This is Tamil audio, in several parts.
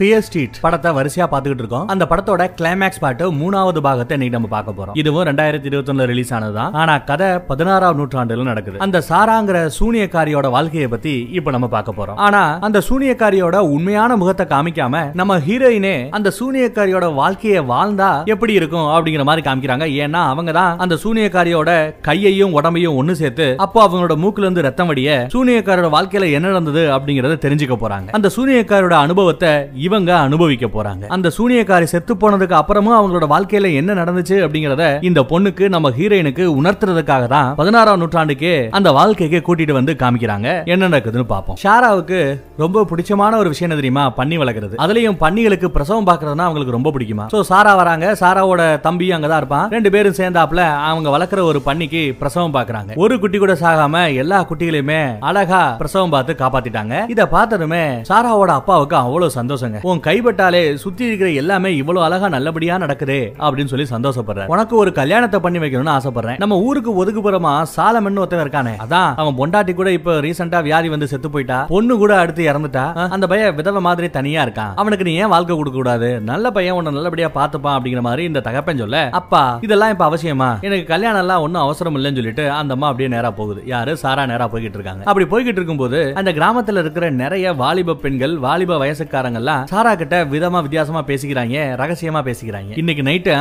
ஃபியர் ஸ்ட்ரீட் படத்தை வரிசையா பாத்துக்கிட்டு இருக்கோம். அந்த படத்தோட கிளைமேக்ஸ் பாட்டு மூணாவது பாகத்தை இன்னைக்கு நம்ம பார்க்க போறோம். இதுவும் ரெண்டாயிரத்தி இருபத்தி ஒண்ணுல ரிலீஸ் ஆனதுதான். ஆனா கதை பதினாறாம் நூற்றாண்டுல நடக்குது. அந்த சாராங்கிற சூனியக்காரியோட வாழ்க்கையை பத்தி இப்ப நம்ம பார்க்க போறோம். ஆனா அந்த சூனியக்காரியோட உண்மையான முகத்தை காமிக்காம நம்ம ஹீரோயினே அந்த சூனியக்காரியோட வாழ்க்கையை வாழ்ந்தா எப்படி இருக்கும் அப்படிங்கிற மாதிரி காமிக்கிறாங்க. ஏன்னா அவங்க தான் அந்த சூனியக்காரியோட கையையும் உடம்பையும் ஒண்ணு சேர்த்து அப்போ அவங்களோட மூக்குல இருந்து ரத்தம் வடிய சூனியக்காரோட வாழ்க்கையில என்ன நடந்தது அப்படிங்கறத தெரிஞ்சுக்க போறாங்க. அந்த சூனியக்காரோட அனுபவத்தை இவங்க அனுபவிக்க போறாங்க. அந்த சூனியக்காரி செத்து போனதுக்கு அப்புறமும் அவங்களோட வாழ்க்கையில என்ன நடந்துச்சு அப்படிங்கறத இந்த பொண்ணுக்கு நம்ம ஹீரோயினுக்கு உணர்த்துறதுக்காக தான் பதினாறாம் நூற்றாண்டுக்கே அந்த வாழ்க்கைக்கு கூட்டிட்டு வந்து காமிக்கிறாங்க. என்ன நடக்குதுன்னு பார்ப்போம். ஷாராவுக்கு ரொம்ப பிடிச்சமான ஒரு விஷயம் தெரியுமா? பண்ணி வளர்க்கறது. அதுலயும் பன்னிகளுக்கு பிரசவம் பாக்குறதுனா அவங்களுக்கு ரொம்ப பிடிக்குமா? சோ சாரா வராங்க. சாராவோட தம்பி அங்கதான் இருப்பான். ரெண்டு பேரும் சேர்ந்தாப்புல அவங்க வளர்க்குற ஒரு பன்னிக்கு பிரசவம் பாக்குறாங்க ஒரு குட்டி கூட சாகாம எல்லா குட்டிகளையுமே அழகா பிரசவம் பார்த்து காப்பாத்திட்டாங்க. இத பார்த்ததுமே சாராவோட அப்பாவுக்கு அவ்வளவு சந்தோஷங்க. உன் கைப்பட்டாலே சுத்தி இருக்கிற எல்லாமே இவ்வளவு அழகா நல்லபடியா நடக்குதே அப்படின்னு சொல்லி சந்தோஷப்படுறேன். உனக்கு ஒரு கல்யாணத்தை பண்ணி வைக்கணும்னு ஆசைப்படுறேன். நம்ம ஊருக்கு ஒதுக்குப்புறமா சாலமன் ஒருத்தன் இருக்கானே. அதான் அவன் பொண்டாட்டி கூட இப்ப ரீசெண்டா வியாதி வந்து செத்து போயிட்டா. பொண்ணு கூட அடுத்து இறந்துட்டா. அந்த பையன் விதவை மாதிரி தனியா இருக்கான். அவனுக்கு நீ ஏன் வாழ்க்கை கொடுக்க கூடாது? நல்ல பையன் உன்னை நல்லபடியா பாத்துப்பான் அப்படிங்கிற மாதிரி இந்த தகப்பன் சொல்ல அப்பா இதெல்லாம் இப்ப அவசியமா? எனக்கு கல்யாணம் எல்லாம் ஒன்னும் அவசரம் இல்லைன்னு சொல்லிட்டு அந்த அம்மா அப்படியே நேரா போகுது. யாரு? சாரா நேரா போய்கிட்டு இருக்காங்க. அப்படி போய்கிட்டு இருக்கும்போது அந்த கிராமத்துல இருக்கிற நிறைய வாலிப பெண்கள் வாலிப வயசுக்காரங்க எல்லாம் சாரா கிட்ட விதமா வித்தியாசமா பேசிக்கிறாங்க ரகசியமா பேசிக்கிறாங்க. இன்னைக்கு நைட்டு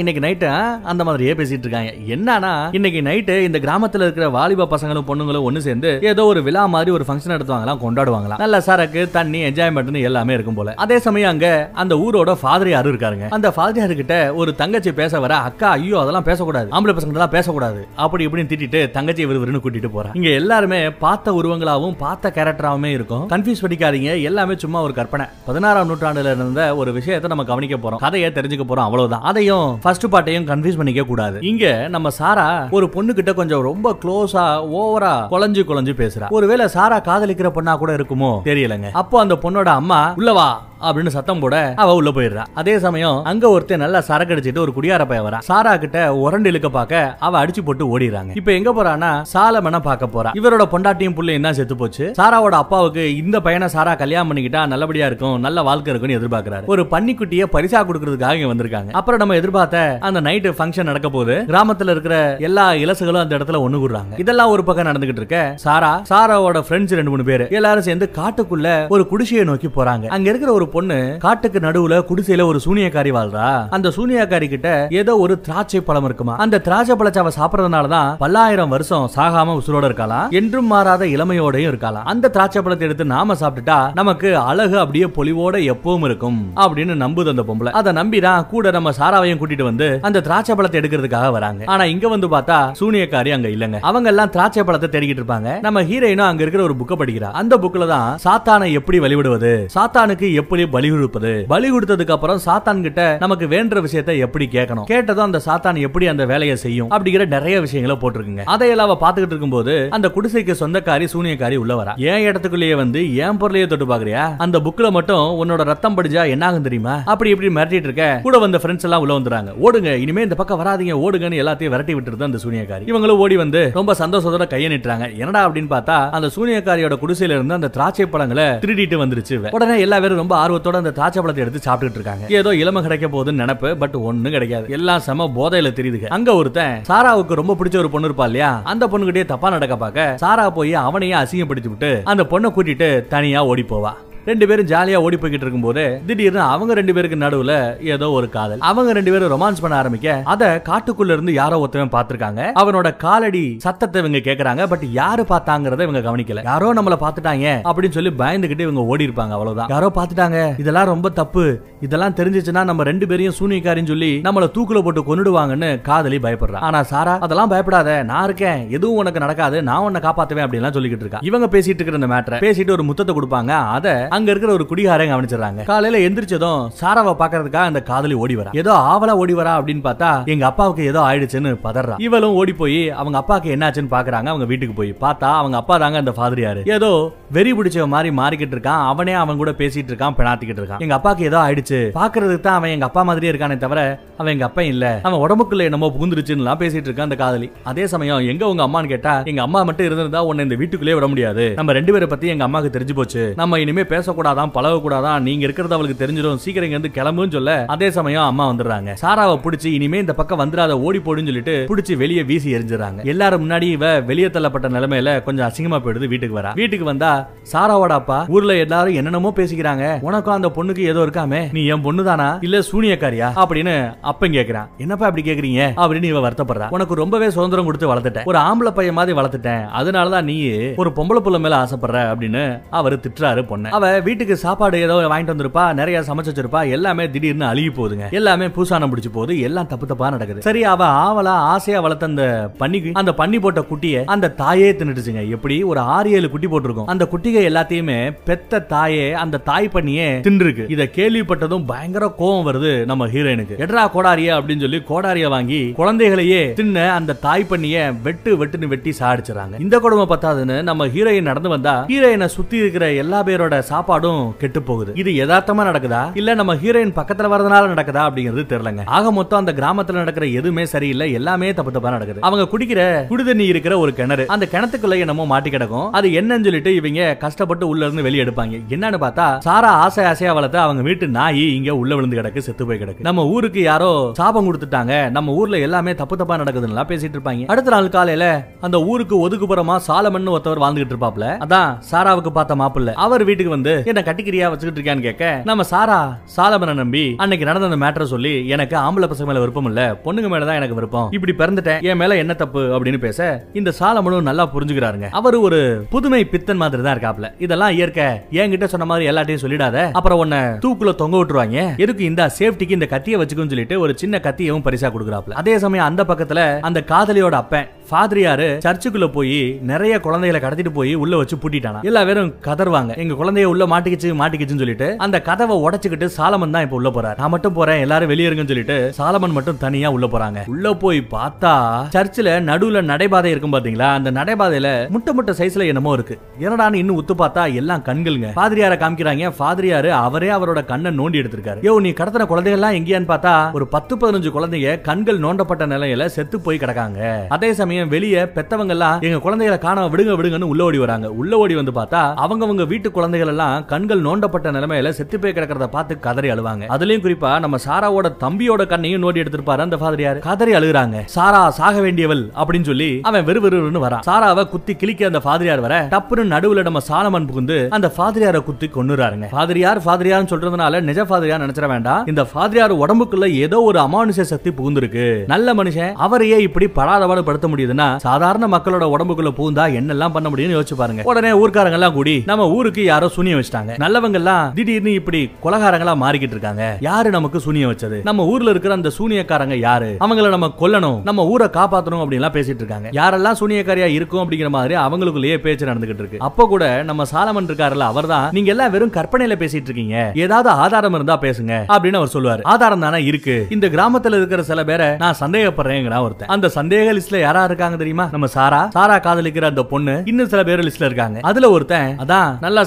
இன்னைக்கு நைட்டு அந்த மாதிரியே பேசிட்டு இருக்காங்க. என்னன்னா இன்னைக்கு நைட்டு இந்த கிராமத்துல இருக்கிற வாலிப பசங்களும் பொண்ணுங்களும் ஒண்ணு சேர்ந்து ஏதோ ஒரு விழா மாதிரி ஒரு ஃபங்க்ஷன் நடத்துவாங்களாம் கொண்டாடுவாங்களாம். நல்ல சரக்கு தண்ணி என்ஜாய்மெண்ட்னு எல்லாமே இருக்கும் போல. அதே சமயம் அங்க அந்த ஊரோட ஃபாதரியாரு இருக்காருங்க. அந்த ஃபாதரியாரு கிட்ட ஒரு தங்கச்சி பேச வர அக்கா ஐயோ அதெல்லாம் பேசக்கூடாது. ஆம்பளை பசங்க எல்லாம் பேசக்கூடாது. அப்படி இப்படின்னு திட்டிட்டு தங்கச்சி விறுவிறுன்னு கூட்டிட்டு போறாங்க இங்க எல்லாருமே பார்த்த உருவங்களாவும் பார்த்த கேரக்டராவுமே இருக்கும். கன்ஃபியூஸ் பண்ணிக்காதீங்க. எல்லாமே சும்மா ஒரு கற்பனை. பதினாறாம் நூற்றாண்டுல இருந்த ஒரு விஷயத்தை நம்ம கவனிக்க போறோம். கதையை தெரிஞ்சுக்க போறோம் அவ்வளவுதான். அதையும் ஃபர்ஸ்ட் பார்ட்டையும் கன்ஃபியூஸ் பண்ணிக்க கூடாது. இங்க நம்ம சாரா ஒரு பொண்ணு கிட்ட கொஞ்சம் ரொம்ப க்ளோஸா ஓவரா குழஞ்சு குழஞ்சு பேசுறா. ஒருவேளை சாரா காதலிக்கிற பொண்ணா கூட இருக்குமோ? தெரியலங்க. அப்போ அந்த பொண்ணோட அம்மா உள்ளவா அப்படின்னு சத்தம் போட அவ உள்ள போயிடுறா. அதே சமயம் அங்க ஒருத்தன் நல்லா சரக்கு அடிச்சிட்டு ஒரு குடியார பைய வரா சாரா கிட்ட உரண்டு இழுக்க பார்க்க அவ அடிச்சு போட்டு ஓடிடுறாங்க. இப்ப எங்க போறானா சாலமன பார்க்க போறா. இவரோட பொண்டாட்டியும் புள்ளையும் என்ன செத்து போச்சு? சாராவோட அப்பாவுக்கு இந்த பையனை சாரா கல்யாணம் பண்ணிக்கிட்டா நல்லபடியா இருக்கும் நல்ல வாழ்க்கை இருக்கும்னு எதிர்பார்க்கிறாரு. ஒரு பன்னிக்குட்டிய பரிசா கொடுக்கறதுக்காக இங்க வந்திருக்காங்க. அப்புறம் நம்ம எதிர்பார்த்த அந்த நைட்டு ஃபங்க்ஷன் நடக்க போகுது. கிராமத்துல இருக்கிற எல்லா இலசுகளும் அந்த இடத்துல ஒண்ணு கூடுறாங்க. இதெல்லாம் ஒரு பக்கம் நடந்துகிட்டு இருக்க சாரா சாராவோட ஃப்ரெண்ட்ஸ் ரெண்டு மூணு பேர் எல்லாரும் சேர்ந்து காட்டுக்குள்ள ஒரு குடிசையை நோக்கி போறாங்க. அங்க இருக்கிற ஒரு பொண்ணு காட்டுக்கு நடுவுல குடிசையில ஒரு சூனியக்காரி வாழ்றா. அந்த சூனியக்காரி கிட்ட ஏதோ ஒரு திராட்சை பழம் இருக்குமா. அந்த திராட்சை பழத்தை அவ பல்லாயிரம் வருஷம் சாகாம உசுரோட இருக்கலாம் என்றும் மாறாத இளமையோடையும் இருக்கலாம் அந்த திராட்சை பழத்தை எடுத்து நாம சாப்பிட்டுட்டா நமக்கு அழகு அப்படியே பொலிவோட எப்பவும் இருக்கும் அப்படின்னு நம்புது அந்த பொம்பளை. அதை நம்பிதான் கூட நம்ம சாராவையும் கூட்டிட்டு வந்து அந்த திராட்சை பழத்தை எடுக்கிறதுக்காக வராங்க. ஆனா இங்க வந்து பார்த்தா சூனியக்காரி அங்க இல்லங்க. அவங்க எல்லாம் திராட்சை பழத்தை தேடிக்கிட்டு இருப்பாங்க. நம்ம ஹீரோயினும் அங்க இருக்கிற ஒரு புக்கை படிக்கிறா. அந்த புக்ல தான் சாத்தானை எப்படி வழிவிடுவது சாத்தானுக்கு எப்படி பலி கொடுப்பது. பலி கொடுத்ததுக்கு அப்புறம் சாத்தான் கிட்ட நமக்கு வேண்ட விஷயத்த எப்படி கேட்கணும்? கேட்டதும் அந்த சாத்தான் எப்படி அந்த வேலையை செய்யும்? அப்படிங்கிற நிறைய விஷயங்களை போட்டிருக்குங்க. அதையெல்லாம் அவ பாத்துக்கிட்டு இருக்கும்போது அந்த குடிசைக்கு சொந்தக்காரி சூனியக்காரி உள்ள வரா. ஏன் இடத்துக்குள்ளேயே வந்து ஏன் பொருளையே தொட்டு பாக்குறியா அந்த புக்ல மட்டும் உன்னோட ரத்தம் படிஞ்சா என்ன ஆகும் தெரியுமா? அப்படி இப்படி மிரட்டிட்டு இருக்க. கூட வந்த ஃப்ரெண்ட்ஸ் எல்லாம் உள்ள வந்துறாங்க. ஓடுங்க இனிமே இந்த பக்கம் வராதீங்க ஓடுங்கன்னு எல்லாத்தையும் விரட்டி விட்டுருது அந்த சூனியக்காரி. இவங்களும் ஓடி வந்து ரொம்ப சந்தோஷத்தோட கையை நிட்டுறாங்க. என்னடா அப்படின்னு பார்த்தா அந்த சூனியக்காரியோட குடிசையில இருந்து அந்த திராட்சை பழங்களை திருடிட்டு வந்துருச்சு உடனே எல்லா பேரும் ரொம்ப ஆர்வத்தோட அந்த திராட்சை பழத்தை எடுத்து சாப்பிட்டுட்டு இருக்காங்க. ஏதோ இளம கிடைக்க போகுதுன்னு நினைப்பு பட் ஒண்ணும் கிடைக்காது. எல்லாம் செம போதையில தெரியுது அங்க ஒருத்தன் சாராவுக்கு ரொம்ப பிடிச்ச ஒரு பொண்ணு இருப்பா இல்லையா? அந்த பொண்ணுகிட்டயே தப்பா நடக்க பார்க்க சாரா போய் அவனையே அசிங்கப்படுத்தி விட்டு அந்த பொண்ணை கூட்டிட்டு தனியா ஓடி போவா. ரெண்டு பேரும் ஜாலியா ஓடி போய்கிட்டு இருக்கும்போது திடீர்னு அவங்க ரெண்டு பேருக்கு நடுவுல ஏதோ ஒரு காதல். அவங்க ரெண்டு பேரும் ரொமான்ஸ் பண்ண ஆரம்பிக்க அத காட்டுக்குள்ள இருந்து யாரோ ஒருத்தவன் பார்த்திருக்காங்க. அவனோட காலடி சத்தத்தை இவங்க கேக்குறாங்க பட் யாரு பார்த்தாங்கறத இவங்க கவனிக்கல. யாரோ நம்மள பார்த்துட்டாங்க அப்படின்னு சொல்லி பயந்துகிட்டு இவங்க ஓடி இருப்பாங்க அவ்வளவுதான். யாரோ பாத்துட்டாங்க இதெல்லாம் ரொம்ப தப்பு. இதெல்லாம் தெரிஞ்சிச்சுன்னா நம்ம ரெண்டு பேரையும் சூனியக்காரின்னு சொல்லி நம்மள தூக்குல போட்டு கொன்னுடுவாங்கன்னு காதலி பயப்படுறான் ஆனா சாரா அதெல்லாம் பயப்படாத. நான் இருக்கேன். எதுவும் உனக்கு நடக்காது. நான் உன்னை காப்பாத்துவேன் அப்படின்னு சொல்லிக்கிட்டு இருக்கா. இவங்க பேசிட்டு இருக்கிற இந்த மேட்டரை பேசிட்டு ஒரு முத்தத்தை கொடுப்பாங்க. அத அங்க இருக்கிற ஒரு குடிகாரங்க கவனிச்சிடறாங்க. காலையில எந்திரிச்சதும் சாராவை பாக்குறதுக்காக அந்த காதலி ஓடி வரா. ஏதோ ஆவலா ஓடி வரா அப்படின்னு பார்த்தா எங்க அப்பாவுக்கு ஏதோ ஆயிடுச்சுன்னு பதறா. இவளும் ஓடி போய் அவங்க அப்பாவுக்கு என்னாச்சுன்னு பாக்குறாங்க அவங்க வீட்டுக்கு போய் பார்த்தா அவங்க அப்பா தாங்க அந்த ஃபாதரியாரு ஏதோ வெறி பிடிச்ச மாதிரி மாறிக்கிட்டு இருக்கான். அவனே அவன் கூட பேசிட்டு இருக்கான் பிணாத்திக்கிட்டு இருக்கான். எங்க அப்பாவுக்கு ஏதோ ஆயிடுச்சு. பாக்குறதுக்கு தான் அவன் எங்க அப்பா மாதிரியே இருக்கானே தவிர அவன் எங்க அப்பா இல்ல. அவன் உடம்புக்குள்ள என்னமோ புகுந்துருச்சுன்னு பேசிட்டு இருக்கான் அந்த காதலி. அதே சமயம் எங்க உங்க அம்மான்னு கேட்டா எங்க அம்மா மட்டும் இருந்திருந்தா உன்னை இந்த வீட்டுக்குள்ளே விட முடியாது. நம்ம ரெண்டு பேரை பத்தி எங்க அம்மாக்கு தெரிஞ்சு போச்சு. நம்ம இனிமே பேச பேசக்கூடாதான் பழகக்கூடாதான் நீங்க இருக்கிறது அவளுக்கு தெரிஞ்சிடும் சீக்கிரம் இங்க இருந்து கிளம்புன்னு சொல்ல அதே சமயம் அம்மா வந்துடுறாங்க. சாராவை பிடிச்சி இனிமே இந்த பக்கம் வந்துடாத ஓடி போடுன்னு சொல்லிட்டு பிடிச்சி வெளியே வீசி எரிஞ்சிடறாங்க எல்லாரும் முன்னாடி இவ வெளியே தள்ளப்பட்ட நிலைமையில கொஞ்சம் அசிங்கமா போயிடுது வீட்டுக்கு வரா. வீட்டுக்கு வந்தா சாராவோட அப்பா ஊர்ல எல்லாரும் என்னென்னமோ பேசிக்கிறாங்க. உனக்கும் அந்த பொண்ணுக்கு ஏதோ இருக்காமே நீ என் பொண்ணுதானா? இல்ல சூனியக்காரியா? அப்படின்னு அப்பன் கேக்குறான். என்னப்பா அப்படி கேக்குறீங்க? அப்படின்னு இவ வருத்தப்படுறா. உனக்கு ரொம்பவே சுதந்திரம் கொடுத்து வளர்த்துட்டேன். ஒரு ஆம்பளை பையன் மாதிரி வளர்த்துட்டேன். அதனாலதான் நீ ஒரு பொம்பளை புள்ள மேல ஆசைப்படுற அப்படின்னு அவரு திட்டுறாரு பொண்ணு. அவ வீட்டுக்கு சாப்பாடு ஏதோ வாங்கிட்டு வந்திருப்பா நிறைய சமைச்சு வச்சிருப்பா எல்லாமே திடீர்னு அழுகி போகுதுங்க. எல்லாமே பூசானம் பிடிச்சு போகுது எல்லாம் தப்பு தப்பா நடக்குது. சரி அவ ஆவலா ஆசையா வளர்த்த அந்த பண்ணிக்கு அந்த பண்ணி போட்ட குட்டியை அந்த தாயே தின்னுடுச்சுங்க. எப்படி? ஒரு ஆறு ஏழு குட்டி போட்டிருக்கும். அந்த குட்டிக எல்லாத்தையுமே பெத்த தாயே அந்த தாய் பண்ணியே தின்றுருக்கு. இதை கேள்விப்பட்டதும் பயங்கர கோபம் வருது நம்ம ஹீரோயினுக்கு. எட்ரா கோடாரியா அப்படின்னு சொல்லி கோடாரிய வாங்கி குழந்தைகளையே தின்ன அந்த தாய் பண்ணிய வெட்டு வெட்டுன்னு வெட்டி சாடிச்சுறாங்க இந்த குடும்பம் பத்தாதுன்னு நம்ம ஹீரோயின் நடந்து வந்தா ஹீரோயினை சுத்தி இருக்கிற எல்லா பேரோட சாப்பாடு சாப்பாடும் கெட்டு போகுது இது யதார்த்தமா நடக்குதா? இல்ல நம்ம ஹீரோயின் பக்கத்துல வரதுனால நடக்குதா அப்படிங்கிறது தெரியலங்க. ஆக மொத்தம் அந்த கிராமத்துல நடக்கிற எதுவுமே சரியில்லை. எல்லாமே தப்பு தப்பா நடக்குது. அவங்க குடிக்கிற குடிதண்ணி இருக்கிற ஒரு கிணறு. அந்த கிணத்துக்குள்ள என்னமோ மாட்டி கிடக்கும். அது என்னன்னு சொல்லிட்டு இவங்க கஷ்டப்பட்டு உள்ள இருந்து வெளியே எடுப்பாங்க. என்னன்னு பார்த்தா சாரா ஆசை ஆசையா வளர்த்த அவங்க வீட்டு நாய் இங்க உள்ள விழுந்து கிடக்கு செத்து போய் கிடக்கு. நம்ம ஊருக்கு யாரோ சாபம் கொடுத்துட்டாங்க. நம்ம ஊர்ல எல்லாமே தப்பு தப்பா நடக்குதுன்னு பேசிட்டு இருப்பாங்க. அடுத்த நாள் காலையில அந்த ஊருக்கு ஒதுக்குப்புறமா சாலமன் ஒருத்தவர் வாழ்ந்துகிட்டு இருப்பாப்ல. அதான் சாராவுக்கு பார்த்த மாப்பிள்ள. அவர் வீட்டுக்கு வந்து என்ன கட்டிக்கிரியா வச்சுக்கிட்டு இருக்கான்னு கேட்க நம்ம சாரா சாலமனை நம்பி அன்னைக்கு நடந்த அந்த மேட்டரை சொல்லி எனக்கு ஆம்பளை பசங்க மேல விருப்பம் இல்ல பொண்ணுங்க மேலதான் எனக்கு விருப்பம். இப்படி பிறந்துட்டேன் என் மேல என்ன தப்பு அப்படின்னு பேச இந்த சாலமனும் நல்லா புரிஞ்சுக்கிறாருங்க. அவர் ஒரு புதுமை பித்தன் மாதிரி தான் இருக்காப்ல. இதெல்லாம் இயற்கை என்கிட்ட சொன்ன மாதிரி எல்லாத்தையும் சொல்லிடாத. அப்புறம் உன்னை தூக்குல தொங்க விட்டுருவாங்க. எதுக்கு இந்த சேஃப்டிக்கு இந்த கத்தியை வச்சுக்கணும் சொல்லிட்டு ஒரு சின்ன கத்தியவும் பரிசா கொடுக்குறாப்ல. அதே சமயம் அந்த பக்கத்துல அந்த காதலியோட அப்பன் ஃபாதரியாரு சர்ச்சுக்குள்ள போய் நிறைய குழந்தைகளை கடத்திட்டு போய் உள்ள வச்சு பூட்டிட்டானா. எல்லா பேரும் கதர்வாங்க எங்க குழந்தைய உள்ள மாட்டிக்கிச்சு மாட்டிக்கிச்சுன்னு சொல்லிட்டு அந்த கதவை உடைச்சுக்கிட்டு சாலமன் தான் இப்ப உள்ள போறாரு. நான் மட்டும் போறேன் எல்லாரும் வெளியேறுங்கன்னு சொல்லிட்டு சாலமன் மட்டும் தனியா உள்ள போறாங்க. உள்ள போய் பார்த்தா சர்ச்சில் நடுவுல நடைபாதை இருக்கும் பாத்தீங்களா? அந்த நடைபாதையில முட்டை முட்டை சைஸ்ல என்னமோ இருக்கு. என்னடான்னு இன்னும் உத்து பார்த்தா எல்லாம் கண்களுங்க. ஃபாதரியார காமிக்கிறாங்க. ஃபாதரியாரு அவரே அவரோட கண்ணை நோண்டி எடுத்திருக்காரு. யோ நீ கடத்தின குழந்தைகள்லாம் எங்கேயான்னு பார்த்தா ஒரு பத்து பதினஞ்சு குழந்தைங்க கண்கள் நோண்டப்பட்ட நிலையில செத்து போய் கிடக்காங்க. அதே சமயம் வெளியே பெத்தவங்க எல்லாம் எங்க குழந்தைகளை காண விடுங்க விடுங்கன்னு உள்ள ஓடி வராங்க. உள்ள ஓடி வந்து பார்த்தா அவங்கவங்க வீட்டு குழந்தைகள் எல்லாம் எல்லாம் கண்கள் நோண்டப்பட்ட நிலைமையில செத்து போய் கிடக்கிறத பார்த்து கதறி அழுவாங்க. அதுலயும் குறிப்பா நம்ம சாராவோட தம்பியோட கண்ணையும் நோண்டி எடுத்திருப்பாரு. அந்த ஃபாதரியார் கதறி அழுகுறாங்க. சாரா சாக வேண்டியவள் அப்படின்னு சொல்லி அவன் வெறு வெறுன்னு வரான். சாராவை குத்தி கிளிக்க அந்த ஃபாதரியார் வர? டப்புன்னு நடுவுல நம்ம சாலமன் புகுந்து அந்த ஃபாதரியாரை குத்தி கொன்னுறாருங்க. ஃபாதரியார் ஃபாதரியார்னு சொல்றதுனால நிஜ ஃபாதரியார் நினைச்சிட வேண்டாம். இந்த ஃபாதரியார் உடம்புக்குள்ள ஏதோ ஒரு அமானுஷ சக்தி புகுந்திருக்கு. நல்ல மனுஷன் அவரையே இப்படி படாதபாடு படுத்த முடியுதுன்னா சாதாரண மக்களோட உடம்புக்குள்ள பூந்தா என்னெல்லாம் பண்ண முடியும்னு யோசிச்சு பாருங்க. உடனே ஊர்க்காரங்க எல்லாம் கூடி நம்ம ஊருக்கு யாரோ சுனி சூனியம் வச்சிட்டாங்க. நல்லவங்க எல்லாம் திடீர்னு இப்படி கொலகாரங்களா மாறிக்கிட்டு இருக்காங்க. யாரு நமக்கு சூனியம் வச்சது? நம்ம ஊர்ல இருக்கிற அந்த சூனியக்காரங்க யாரு? அவங்கள நம்ம கொல்லணும் நம்ம ஊரை காப்பாத்தணும் அப்படின்லாம் பேசிட்டு இருக்காங்க. யாரெல்லாம் சூனியக்காரியா இருக்கும் அப்படிங்கிற மாதிரி அவங்களுக்குள்ளேயே பேச்சு நடந்துகிட்டு இருக்கு. அப்ப கூட நம்ம சாலமன் இருக்காருல்ல அவர்தான் நீங்க எல்லாம் வெறும் கற்பனையில பேசிட்டு இருக்கீங்க. ஏதாவது ஆதாரம் இருந்தா பேசுங்க அப்படின்னு அவர் சொல்லுவாரு. ஆதாரம் தானே இருக்கு. இந்த கிராமத்துல இருக்கிற சில பேரை நான் சந்தேகப்படுறேன் ஒருத்தன். அந்த சந்தேக லிஸ்ட்ல யாரா இருக்காங்க தெரியுமா? நம்ம சாரா. சாரா காதலிக்கிற அந்த பொண்ணு இன்னும் சில பேர் லிஸ்ட்ல இருக்காங்க. அதுல ஒருத்தன் அதான் நல்லா